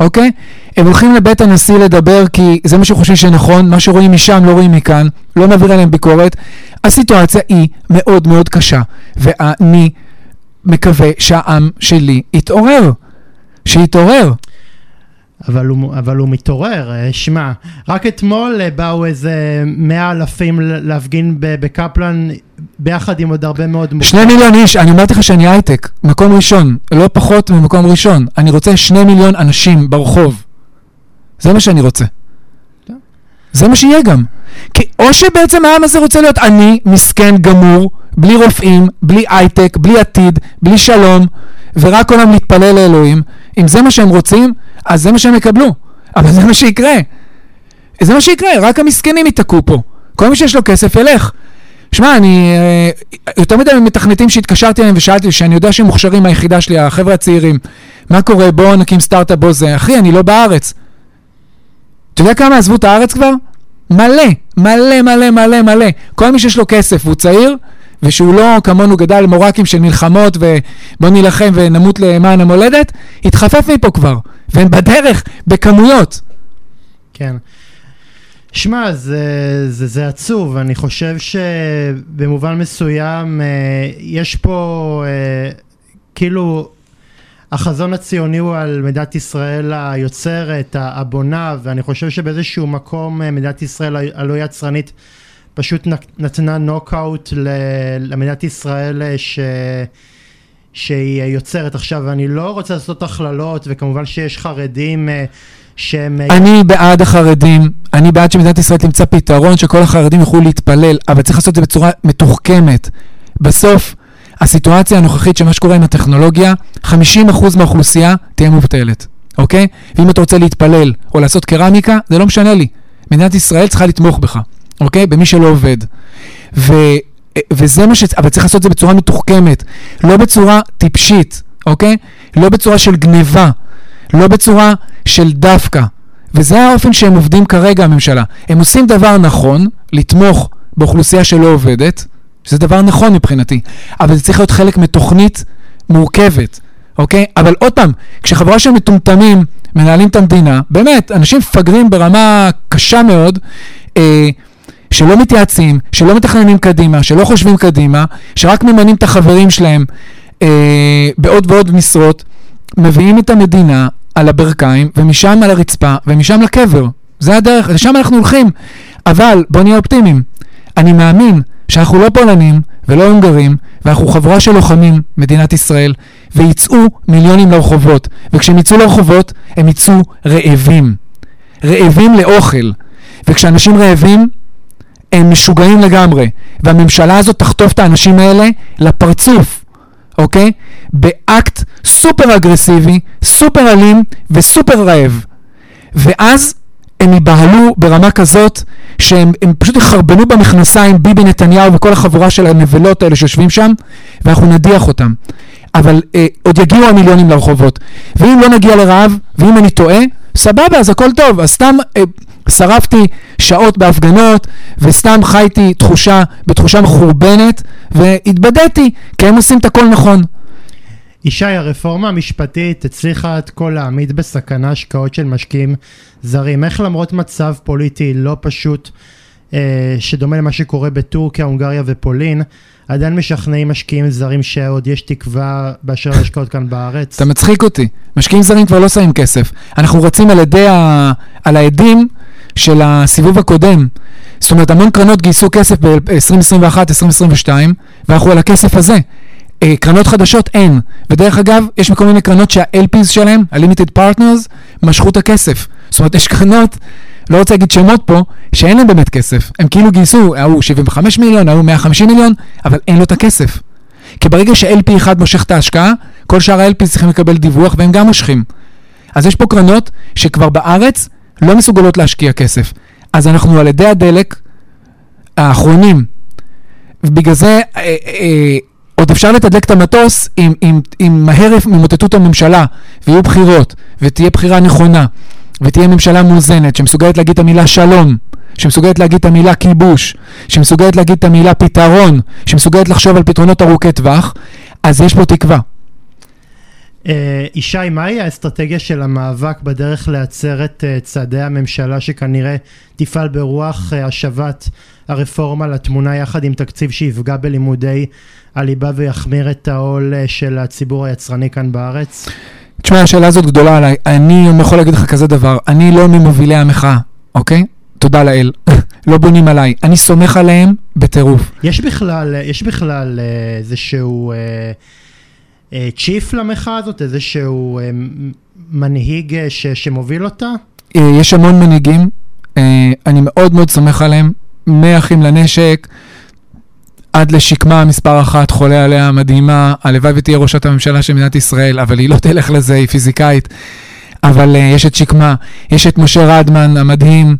אוקיי? הם הולכים לבית הנשיא לדבר כי זה מה שחושבים שנכון, מה שרואים משם לא רואים מכאן, לא מעביר עליהם ביקורת. הסיטואציה היא מאוד מאוד קשה, ואני מקווה שהעם שלי יתעורר. שיתעורר. אבל הוא, אבל הוא מתעורר, אה, שמע, רק אתמול אה, באו איזה מאה אלפים להפגין בקפלן ביחד עם עוד הרבה מאוד מוכר. שני מיליון איש, אני אמרתי לך שאני הייטק, מקום ראשון, לא פחות ממקום ראשון. אני רוצה שני מיליון אנשים ברחוב. זה מה שאני רוצה. זה מה שיהיה גם. כי או שבעצם העם הזה רוצה להיות עני, מסכן, גמור, בלי רופאים, בלי הייטק, בלי עתיד, בלי שלום, ורק הזמן להתפלל לאלוהים, אם זה מה שהם רוצים, אז זה מה שהם יקבלו. אבל זה מה שיקרה. זה מה שיקרה, רק המסכנים ייתקעו פה. כל מי שיש לו כסף ילך. שמע, אני... אה, יותר מדי מתכנתים שהתקשרתי אליהם ושאלתי, שאני יודע שהם מוכשרים מהיחידה שלי, החבר'ה הצעירים, מה קורה? בואו נקים סטארט-אפ, בוא זה. אחי, אני לא בארץ. אתה יודע כמה עזבו את הארץ כבר? מלא, מלא, מלא, מלא, מלא. כל מי שיש לו כסף והוא צעיר, ושהוא לא כמונו גדל מורקים של מלחמות ובוא נילחם ונמות למען המולדת, התחפף מפה כבר, והם בדרך, בכמויות. כן. שמע, זה, זה, זה עצוב, אני חושב שבמובן מסוים אה, יש פה אה, כאילו החזון הציוני הוא על מדינת ישראל היוצרת, הבונה, ואני חושב שבאיזשהו מקום אה, מדינת ישראל הלא יצרנית פשוט נתנה נוקאוט למדינת ישראל אה, ש... שהיא יוצרת. עכשיו, אני לא רוצה לעשות הכללות, וכמובן שיש חרדים אה, שהם... אני בעד החרדים, אני בעד שמדינת ישראל תמצא פתרון שכל החרדים יוכלו להתפלל, אבל צריך לעשות את זה בצורה מתוחכמת. בסוף, הסיטואציה הנוכחית של מה שקורה עם הטכנולוגיה, 50% מהאוכלוסייה תהיה מובטלת, אוקיי? ואם אתה רוצה להתפלל או לעשות קרמיקה, זה לא משנה לי. מדינת ישראל צריכה לתמוך בך, אוקיי? במי שלא עובד. ו... וזה מה ש... אבל צריך לעשות את זה בצורה מתוחכמת, לא בצורה טיפשית, אוקיי? לא בצורה של גניבה, לא בצורה של דווקא. וזה האופן שהם עובדים כרגע, הממשלה. הם עושים דבר נכון, לתמוך באוכלוסייה שלא עובדת, שזה דבר נכון מבחינתי, אבל זה צריך להיות חלק מתוכנית מורכבת, אוקיי? אבל עוד פעם, כשחברה של מטומטמים מנהלים את המדינה, באמת, אנשים מפגרים ברמה קשה מאוד, אה, שלא מתייעצים, שלא מתכננים קדימה, שלא חושבים קדימה, שרק ממנים את החברים שלהם אה, בעוד ועוד משרות, מביאים את המדינה על הברכיים, ומשם על הרצפה, ומשם לקבר. זה הדרך, לשם אנחנו הולכים. אבל בואו נהיה אופטימיים. אני מאמין שאנחנו לא פולנים ולא הונגרים, ואנחנו חבורה של לוחמים, מדינת ישראל, ויצאו מיליונים לרחובות. וכשהם יצאו לרחובות, הם יצאו רעבים. רעבים לאוכל. וכשאנשים רעבים, הם משוגעים לגמרי. והממשלה הזאת תחטוף את האנשים האלה לפרצוף, אוקיי? באקט סופר אגרסיבי, סופר אלים וסופר רעב. ואז הם ייבהלו ברמה כזאת שהם פשוט יחרבנו במכנסיים ביבי נתניהו וכל החבורה של הנבלות האלה שיושבים שם ואנחנו נדיח אותם. אבל אה, עוד יגיעו המיליונים לרחובות. ואם לא נגיע לרעב, ואם אני טועה, סבבה, אז הכל טוב. אז סתם אה, שרפתי שעות בהפגנות, וסתם חייתי תחושה, בתחושה מחורבנת, והתבדיתי, כי הם עושים את הכל נכון. ישי, הרפורמה המשפטית הצליחה עד כה להעמיד בסכנה השקעות של משקיעים זרים. איך למרות מצב פוליטי לא פשוט, אה, שדומה למה שקורה בטורקיה, הונגריה ופולין, עדיין משכנעים משקיעים זרים שעוד יש תקווה באשר להשקעות כאן בארץ? אתה מצחיק אותי. משקיעים זרים כבר לא שמים כסף. אנחנו רצים על ידי ה... על העדים של הסיבוב הקודם. זאת אומרת, המון קרנות גייסו כסף ב-2021, 2022, ואנחנו על הכסף הזה. אה, קרנות חדשות אין. ודרך אגב, יש כל מיני קרנות שה-LPs שלהם, ה-Limited Partners, משכו את הכסף. זאת אומרת, יש קרנות, לא רוצה להגיד שמות פה, שאין להם באמת כסף. הם כאילו גייסו, ההוא 75 מיליון, ההוא 150 מיליון, אבל אין לו את הכסף. כי ברגע ש-LP אחד מושך את ההשקעה, כל שאר ה-LP צריכים לקבל דיווח והם גם מושכים. אז יש פה קרנות שכבר בארץ לא מסוגלות להשקיע כסף. אז אנחנו על ידי הדלק האחרונים, ובגלל זה אה, אה, עוד אפשר לתדלק את המטוס אם, אם, אם מהר ימוטטו את הממשלה ויהיו בחירות ותהיה בחירה נכונה ותהיה ממשלה מאוזנת שמסוגלת להגיד את המילה שלום, שמסוגלת להגיד את המילה כיבוש, שמסוגלת להגיד את המילה פתרון, שמסוגלת לחשוב על פתרונות ארוכי טווח, אז יש פה תקווה. אה, ישי, מהי האסטרטגיה של המאבק בדרך להצר את אה, צעדי הממשלה שכנראה תפעל ברוח אה, השבת הרפורמה לתמונה יחד עם תקציב שיפגע בלימודי הליבה ויחמיר את העול של הציבור היצרני כאן בארץ? תשמע, השאלה הזאת גדולה עליי. אני יכול להגיד לך כזה דבר, אני לא ממובילי המחאה, אוקיי? תודה לאל. לא בונים עליי. אני סומך עליהם בטירוף. יש בכלל, יש בכלל איזשהו... אה, אה, צ'יף למחאה הזאת, איזשהו אה, מנהיג אה, ש, שמוביל אותה? יש המון מנהיגים, אני מאוד מאוד סומך עליהם, מאחים לנשק עד לשקמה מספר אחת, חולה עליה, מדהימה, הלוואי ותהיה ראשת הממשלה של מדינת ישראל, אבל היא לא תלך לזה, היא פיזיקאית. אבל uh, יש את שקמה, יש את משה רדמן המדהים,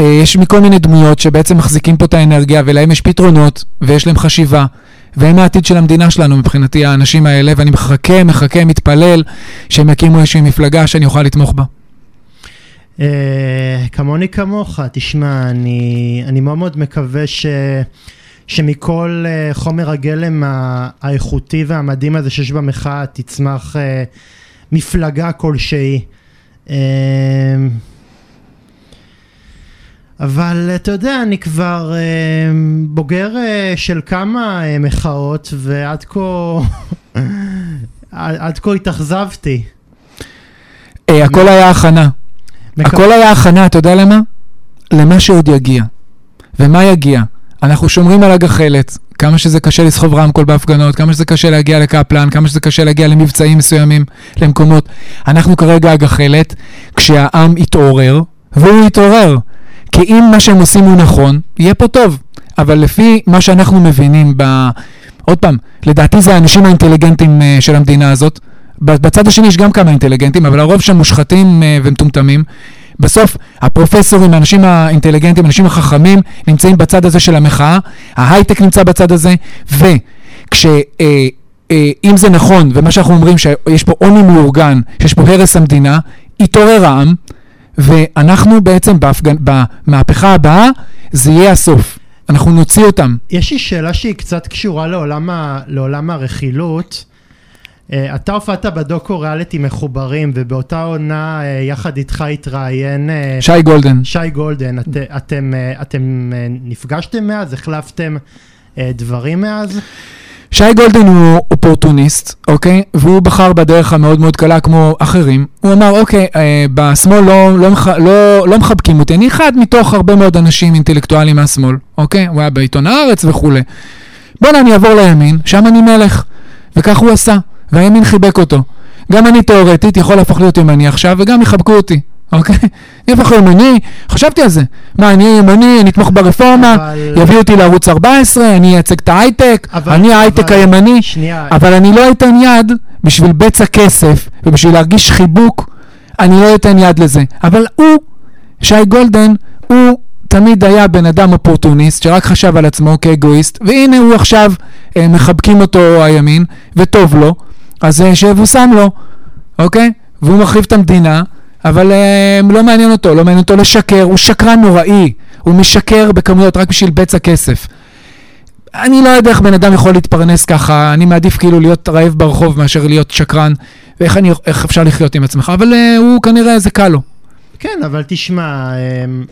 uh, יש מכל מיני דמויות שבעצם מחזיקים פה את האנרגיה ולהם יש פתרונות ויש להם חשיבה. והם העתיד של המדינה שלנו מבחינתי, האנשים האלה, ואני מחכה, מחכה, מתפלל שהם יקימו איזושהי מפלגה שאני אוכל לתמוך בה. Uh, כמוני כמוך, תשמע, אני, אני מאוד מאוד מקווה ש, שמכל uh, חומר הגלם האיכותי והמדהים הזה שיש במחאה תצמח uh, מפלגה כלשהי. Uh, אבל אתה יודע, אני כבר אה, בוגר אה, של כמה אה, מחאות, ועד כה, עד כה התאכזבתי. אה, הכל היה הכנה. הכל היה הכנה, אתה יודע למה? למה שעוד יגיע. ומה יגיע? אנחנו שומרים על הגחלת, כמה שזה קשה לסחוב רמקול בהפגנות, כמה שזה קשה להגיע לקפלן, כמה שזה קשה להגיע למבצעים מסוימים, למקומות. אנחנו כרגע הגחלת, כשהעם יתעורר, והוא יתעורר. כי אם מה שהם עושים הוא נכון, יהיה פה טוב. אבל לפי מה שאנחנו מבינים ב... עוד פעם, לדעתי זה האנשים האינטליגנטים uh, של המדינה הזאת. בצד השני יש גם כמה אינטליגנטים, אבל הרוב שם מושחתים uh, ומטומטמים. בסוף הפרופסורים, האנשים האינטליגנטים, האנשים החכמים, נמצאים בצד הזה של המחאה, ההייטק נמצא בצד הזה, וכש... Uh, uh, אם זה נכון, ומה שאנחנו אומרים שיש פה עוני מאורגן, שיש פה הרס המדינה, יתעורר העם, ואנחנו בעצם בהפגנ... במהפכה הבאה, זה יהיה הסוף. אנחנו נוציא אותם. יש לי שאלה שהיא קצת קשורה לעולם, ה... לעולם הרכילות. Uh, אתה הופעת בדוקו ריאליטי מחוברים, ובאותה עונה uh, יחד איתך התראיין... Uh, שי גולדן. שי גולדן. את, אתם, uh, אתם uh, נפגשתם מאז? החלפתם uh, דברים מאז? שי גולדן הוא אופורטוניסט, אוקיי? והוא בחר בדרך המאוד מאוד קלה כמו אחרים. הוא אמר, אוקיי, אה, בשמאל לא, לא, לא, לא מחבקים אותי, אני אחד מתוך הרבה מאוד אנשים אינטלקטואלים מהשמאל, אוקיי? הוא היה בעיתון הארץ וכולי. בוא'נה, אני אעבור לימין, שם אני מלך. וכך הוא עשה, והימין חיבק אותו. גם אני תאורטית יכול להפוך להיות ימני עכשיו, וגם יחבקו אותי. אוקיי? אני אהפוך ימני, חשבתי על זה. מה, אני אהיה ימני, אני אתמוך ברפורמה, אבל... יביאו אותי לערוץ 14, אני אייצג את ההייטק, אבל... אני ההייטק אבל... הימני, שנייה. אבל אני לא אתן יד בשביל בצע כסף ובשביל להרגיש חיבוק, אני לא אתן יד לזה. אבל הוא, שי גולדן, הוא תמיד היה בן אדם אופורטוניסט שרק חשב על עצמו כאגואיסט, והנה הוא עכשיו, אה, מחבקים אותו הימין, וטוב לו, אז אה, שיבושם לו, אוקיי? והוא מחריב את המדינה. אבל אה, לא מעניין אותו, לא מעניין אותו לשקר, הוא שקרן נוראי, הוא משקר בכמויות רק בשביל בצע כסף. אני לא יודע איך בן אדם יכול להתפרנס ככה, אני מעדיף כאילו להיות רעב ברחוב מאשר להיות שקרן, ואיך אני, אפשר לחיות עם עצמך, אבל uh, הוא כנראה, זה קל לו. כן, אבל תשמע, אמ,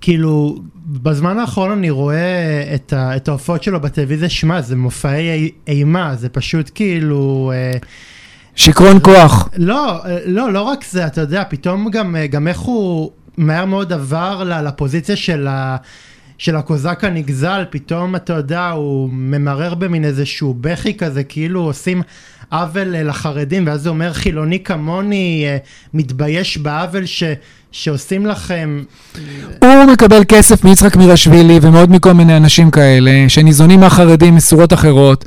כאילו, בזמן האחרון אני רואה את, ה, את ההופעות שלו בטלוויזיה, שמע, זה מופעי אימה, זה פשוט כאילו... אה, שיכרון כוח. לא, אה, לא, לא רק זה, אתה יודע, פתאום גם, אה, גם איך הוא מהר מאוד עבר לפוזיציה של ה... של הקוזק הנגזל, פתאום אתה יודע, הוא ממרר במין איזשהו בכי כזה, כאילו עושים עוול אה, לחרדים, ואז הוא אומר חילוני כמוני מתבייש בעוול ש... שעושים לכם... הוא מקבל כסף מיצחק מירשווילי ומעוד מכל מיני אנשים כאלה, שניזונים מהחרדים משורות אחרות.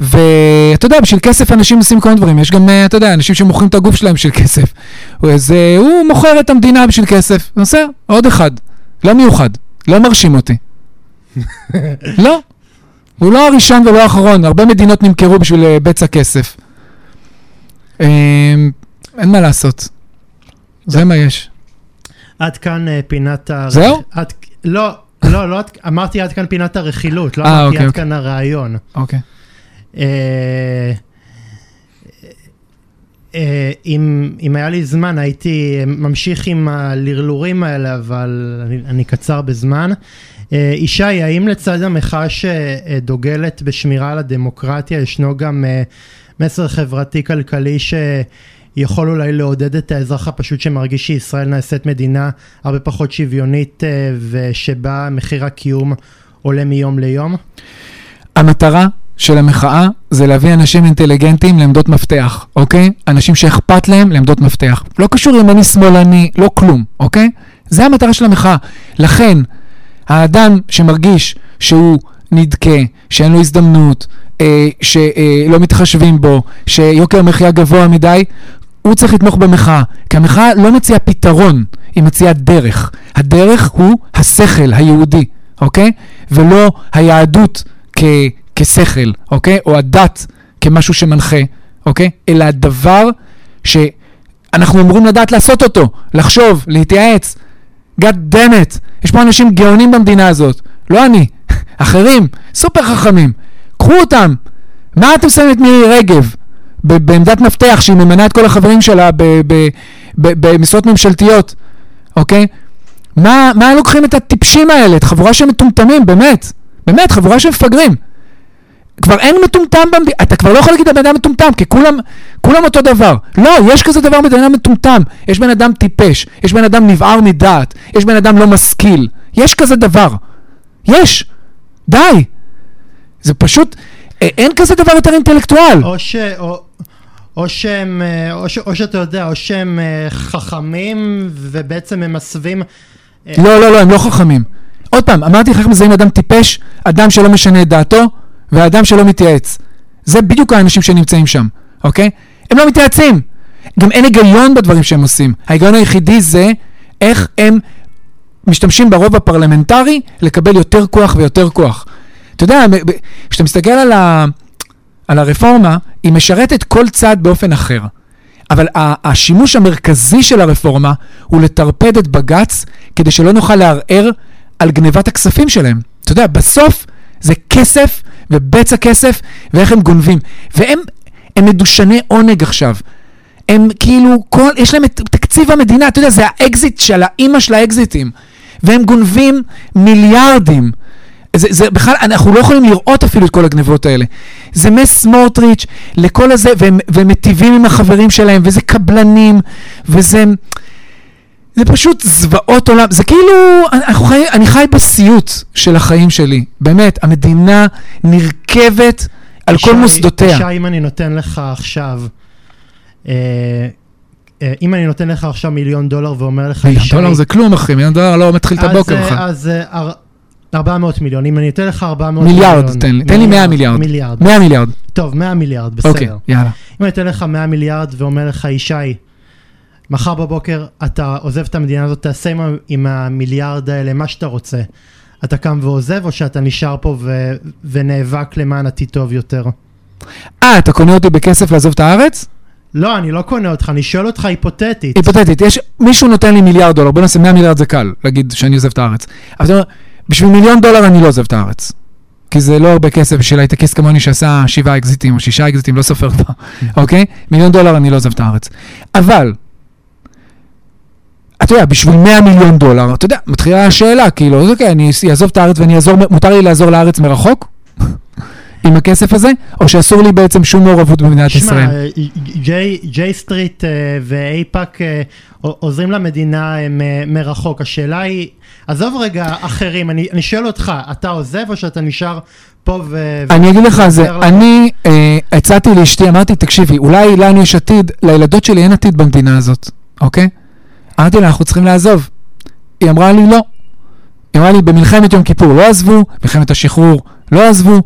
ואתה יודע, בשביל כסף אנשים עושים כל מיני דברים. יש גם, אה, אתה יודע, אנשים שמוכרים את הגוף שלהם בשביל כסף. אז אה, הוא מוכר את המדינה בשביל כסף. נוסע, עוד אחד. לא מיוחד. לא מרשים אותי. לא. הוא לא הראשון ולא האחרון. הרבה מדינות נמכרו בשביל אה, בצע כסף. אין מה לעשות. זה מה יש. עד כאן פינת ה... זהו? לא, לא, לא, אמרתי עד כאן פינת הרכילות, לא אמרתי אוקיי, עד אוקיי. כאן הרעיון. אוקיי. אה, אה, אם, אם היה לי זמן הייתי ממשיך עם הלרלורים האלה, אבל אני, אני קצר בזמן. אה, ישי, האם לצד המחאה שדוגלת בשמירה על הדמוקרטיה, ישנו גם מסר חברתי-כלכלי שיכול אולי לעודד את האזרח הפשוט שמרגיש שישראל נעשית מדינה הרבה פחות שוויונית ושבה מחיר הקיום עולה מיום ליום? המטרה של המחאה זה להביא אנשים אינטליגנטים לעמדות מפתח, אוקיי? אנשים שאכפת להם לעמדות מפתח. לא קשור ימני שמאלני, לא כלום, אוקיי? זה המטרה של המחאה. לכן, האדם שמרגיש שהוא נדכה, שאין לו הזדמנות, אה, שלא אה, מתחשבים בו, שיוקר המחיה גבוה מדי, הוא צריך לתמוך במחאה. כי המחאה לא מציעה פתרון, היא מציעה דרך. הדרך הוא השכל היהודי, אוקיי? ולא היהדות כ... כשכל, אוקיי? או הדת כמשהו שמנחה, אוקיי? אלא הדבר שאנחנו אמורים לדעת לעשות אותו, לחשוב, להתייעץ. God damn it, יש פה אנשים גאונים במדינה הזאת, לא אני, אחרים, סופר חכמים. קחו אותם. מה אתם שמים את מירי רגב בעמדת מפתח שהיא ממנה את כל החברים שלה במשרות ממשלתיות, אוקיי? מה, מה לוקחים את הטיפשים האלה, את חבורה של מטומטמים, באמת, באמת, חבורה של מפגרים. כבר אין מטומטם במדינה, אתה כבר לא יכול להגיד לבן אדם מטומטם, כי כולם, כולם אותו דבר. לא, יש כזה דבר בן אדם מטומטם. יש בן אדם טיפש, יש בן אדם נבער מדעת, יש בן אדם לא משכיל. יש כזה דבר. יש. די. זה פשוט, אה, אין כזה דבר יותר אינטלקטואל. או ש... או... או שהם, אה, או, ש, או שאתה יודע, או שהם אה, חכמים ובעצם הם מסווים... לא, לא, לא, הם לא חכמים. עוד פעם, אמרתי לך איך מזהים אדם טיפש, אדם שלא משנה את דעתו, והאדם שלא מתייעץ. זה בדיוק האנשים שנמצאים שם, אוקיי? הם לא מתייעצים. גם אין היגיון בדברים שהם עושים. ההיגיון היחידי זה איך הם משתמשים ברוב הפרלמנטרי לקבל יותר כוח ויותר כוח. אתה יודע, כשאתה מסתכל על, ה, על הרפורמה, היא משרתת כל צד באופן אחר. אבל השימוש המרכזי של הרפורמה הוא לטרפד את בג"ץ כדי שלא נוכל לערער על גנבת הכספים שלהם. אתה יודע, בסוף זה כסף ובצע כסף, ואיך הם גונבים. והם הם מדושני עונג עכשיו. הם כאילו, כל, יש להם את תקציב המדינה, אתה יודע, זה האקזיט של האימא של האקזיטים. והם גונבים מיליארדים. זה, זה בכלל, אנחנו לא יכולים לראות אפילו את כל הגנבות האלה. זה מסמוטריץ' לכל הזה, והם, והם מטיבים עם החברים שלהם, וזה קבלנים, וזה... זה פשוט זוועות עולם, זה כאילו, אני, חי, אני חי בסיוט של החיים שלי, באמת, המדינה נרכבת על כל מוסדותיה. שי, אם אני נותן לך עכשיו, אה, אה, אם אני נותן לך עכשיו מיליון דולר ואומר לך... מיליון דולר זה כלום, אחי, מיליון דולר לא מתחיל את הבוקר לך. אז 400 אה, מיליון, אם אני אתן לך 400 מיליארד, מיליון... תן לי, תן לי 100 מיליארד. מיליארד. 100 מיליארד. טוב, 100 מיליארד, בסדר. אוקיי, יאללה. אם אני אתן לך 100 מיליארד ואומר לך, ישי, מחר בבוקר אתה עוזב את המדינה הזאת, תעשה עם, עם המיליארד האלה מה שאתה רוצה. אתה קם ועוזב, או שאתה נשאר פה ו, ונאבק למען עתיד טוב יותר? אה, אתה קונה אותי בכסף לעזוב את הארץ? לא, אני לא קונה אותך, אני שואל אותך היפותטית. היפותטית, יש, מישהו נותן לי מיליארד דולר, בוא נעשה 100 מיליארד זה קל, להגיד שאני עוזב את הארץ. אבל אתה אומר, בשביל מיליון דולר אני לא עוזב את הארץ. כי זה לא הרבה כסף בשביל הייטקיסט כמוני שעשה שבעה אקזיטים או שישה אקזיטים, לא סופר כבר, אוקיי? מיליון דולר אני לא עוזב את הארץ. אבל, אתה יודע, בשביל 100 מיליון דולר, אתה יודע, מתחילה השאלה, כאילו, אוקיי, אני אעזוב את הארץ ואני אעזור, מותר לי לעזור לארץ מרחוק? עם הכסף הזה? או שאסור לי בעצם שום מעורבות במדינת ישראל? שמע, ג'יי- ג'יי סטריט אה, ואייפאק אה, עוזרים למדינה אה, מרחוק. השאלה היא, עזוב רגע אחרים, אני אני שואל אותך, אתה עוזב או שאתה נשאר פה ו... אני אגיד לך, זה, לנו? אני אה, הצעתי לאשתי, אמרתי, תקשיבי, אולי לנו יש עתיד, לילדות שלי אין עתיד במדינה הזאת, אוקיי? אמרתי לה, אנחנו צריכים לעזוב. היא אמרה לי, לא. היא אמרה לי, במלחמת יום כיפור לא עזבו, מלחמת השחרור לא עזבו,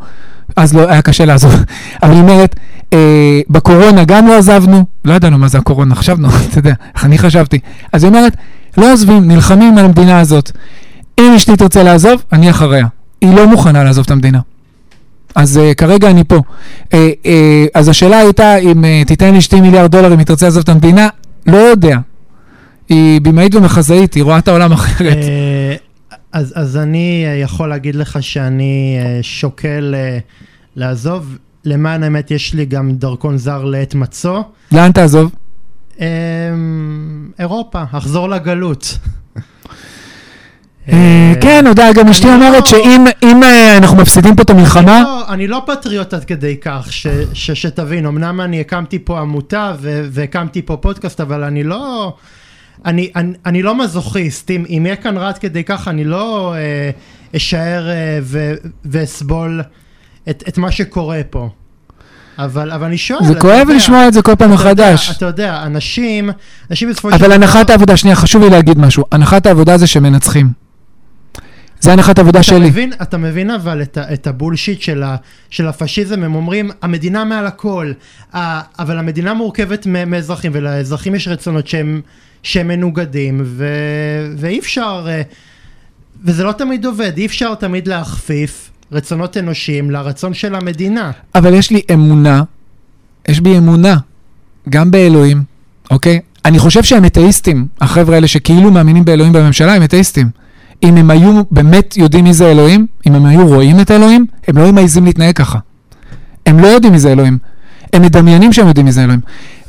אז לא, היה קשה לעזוב. אבל היא אומרת, אה, בקורונה גם לא עזבנו, לא ידענו מה זה הקורונה, חשבנו, אתה יודע, איך אני חשבתי. אז היא אומרת, לא עוזבים, נלחמים על המדינה הזאת. אם אשתי תרצה לעזוב, אני אחריה. היא לא מוכנה לעזוב את המדינה. אז uh, כרגע אני פה. Uh, uh, אז השאלה הייתה אם uh, תיתן לי 2 מיליארד דולר אם היא תרצה לעזוב את המדינה, לא יודע. היא במאית ומחזאית, היא רואה את העולם אחרת. אה, אז, אז אני יכול להגיד לך שאני אה, שוקל אה, לעזוב. למען האמת יש לי גם דרכון זר לעת מצוא. לאן תעזוב? אירופה, אחזור לגלות. כן, יודע, גם אשתי אני אומרת לא- שאם אם, אנחנו מפסידים פה את המלחמה, לא, אני לא פטריוט עד כדי כך, שתבין, אמנם אני הקמתי פה עמותה והקמתי פה פודקאסט, אבל אני לא, אני, אני, אני לא מזוכיסט, אם, אם יהיה כאן רע עד כדי כך, אני לא אה, אשאר אה, ו, ואסבול את, את מה שקורה פה. אבל, אבל אני שואל, זה כואב לשמוע את זה כל פעם מחדש. אתה יודע, אנשים, אנשים בסופו של אבל דבר- הנחת העבודה, שנייה, חשוב לי להגיד משהו. הנחת העבודה זה שמנצחים. זה הנחת העבודה אתה שלי. מבין, אתה מבין אבל את, את הבולשיט של, ה, של הפשיזם, הם אומרים המדינה מעל הכל, ה, אבל המדינה מורכבת מאזרחים ולאזרחים יש רצונות שהם, שהם מנוגדים ו, ואי אפשר, אה, וזה לא תמיד עובד, אי אפשר תמיד להכפיף רצונות אנושיים לרצון של המדינה. אבל יש לי אמונה, יש בי אמונה, גם באלוהים, אוקיי? אני חושב שהם אתאיסטים, החבר'ה האלה שכאילו מאמינים באלוהים בממשלה, הם אתאיסטים. אם הם היו באמת יודעים מי זה אלוהים, אם הם היו רואים את אלוהים, הם לא היו מעזים להתנהג ככה. הם לא יודעים מי זה אלוהים. הם מדמיינים שהם יודעים מי זה אלוהים.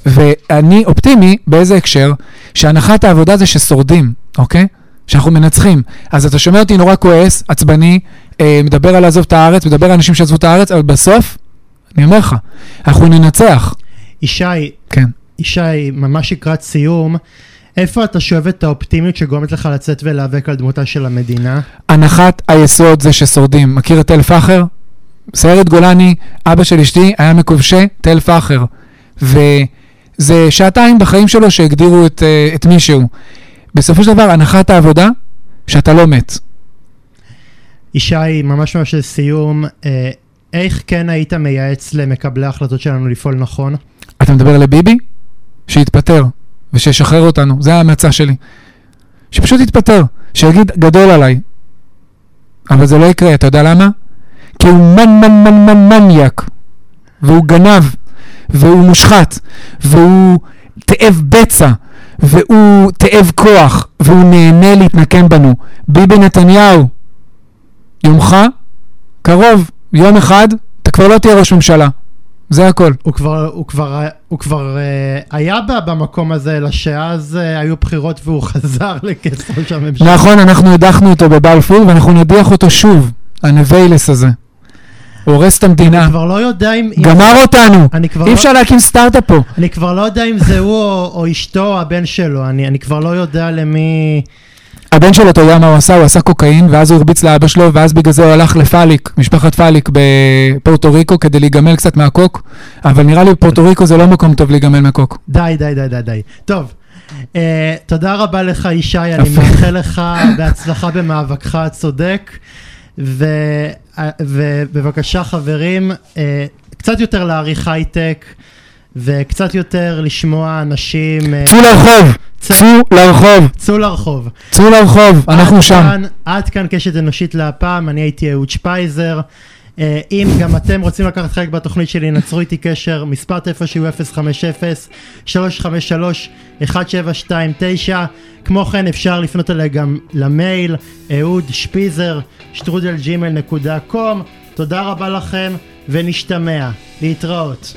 ואני אופטימי באיזה הקשר, שהנחת העבודה זה ששורדים, אוקיי? שאנחנו מנצחים. אז אתה שומע אותי נורא כועס, עצבני, אה, מדבר על לעזוב את הארץ, מדבר על אנשים שעזבו את הארץ, אבל בסוף, אני אומר לך, אנחנו ננצח. ישי, כן. ישי, ממש לקראת סיום, איפה אתה שואב את האופטימיות שגורמת לך לצאת ולהיאבק על דמותה של המדינה? הנחת היסוד זה ששורדים. מכיר את תל פחר? סיירת גולני, אבא של אשתי היה מכובשי תל פחר. וזה שעתיים בחיים שלו שהגדירו את, אה, את מישהו. בסופו של דבר, הנחת העבודה, שאתה לא מת. ישי, ממש ממש לסיום, אה, איך כן היית מייעץ למקבלי ההחלטות שלנו לפעול נכון? אתה מדבר לביבי? שיתפטר, ושישחרר אותנו. זה ההמלצה שלי. שפשוט יתפטר, שיגיד גדול עליי. אבל זה לא יקרה, אתה יודע למה? כי הוא מן מן מן מן מניאק, והוא גנב, והוא מושחת, והוא תאב בצע, והוא תאב כוח, והוא נהנה להתנקם בנו. ביבי נתניהו, יומך קרוב, יום אחד, אתה כבר לא תהיה ראש ממשלה. זה הכל. הוא כבר, הוא כבר, הוא כבר אה, היה במקום הזה, אלא שאז אה, היו בחירות והוא חזר לכס ראש הממשלה. נכון, אנחנו הדחנו אותו בבלפור, ואנחנו נדיח אותו שוב, הנביילס הזה. הורס את המדינה. אני כבר לא יודע אם... גמר אותנו. אי לא- אפשר להקים סטארט-אפ פה. אני כבר לא יודע אם זה הוא או, אשתו או הבן שלו, אני, כבר לא יודע למי... הבן שלו, אתה יודע מה הוא עשה? הוא עשה קוקאין, ואז הוא הרביץ לאבא שלו, ואז בגלל זה הוא הלך לפאליק, משפחת פאליק בפורטו ריקו, כדי להיגמל קצת מהקוק. אבל נראה לי פורטו ריקו זה לא מקום טוב להיגמל מהקוק. די, די, די, די, די. טוב, uh, תודה רבה לך ישי, אני. מאחל לך בהצלחה במאבקך הצודק, ו, ובבקשה חברים, uh, קצת יותר להעריך הייטק, וקצת יותר לשמוע אנשים... אה, צאו לרחוב! צא- צאו לרחוב! צאו לרחוב. צאו לרחוב! אנחנו שם. עד כאן קשת אנושית להפעם, אני הייתי אהוד שפייזר. אה, אם גם אתם רוצים לקחת חלק בתוכנית שלי, נצרו איתי קשר, מספר טלפון שהוא 050-353-1729. כמו כן אפשר לפנות אליי גם למייל, אהוד שפיזר, שטרודל ג'ימל נקודה קום. תודה רבה לכם ונשתמע. להתראות.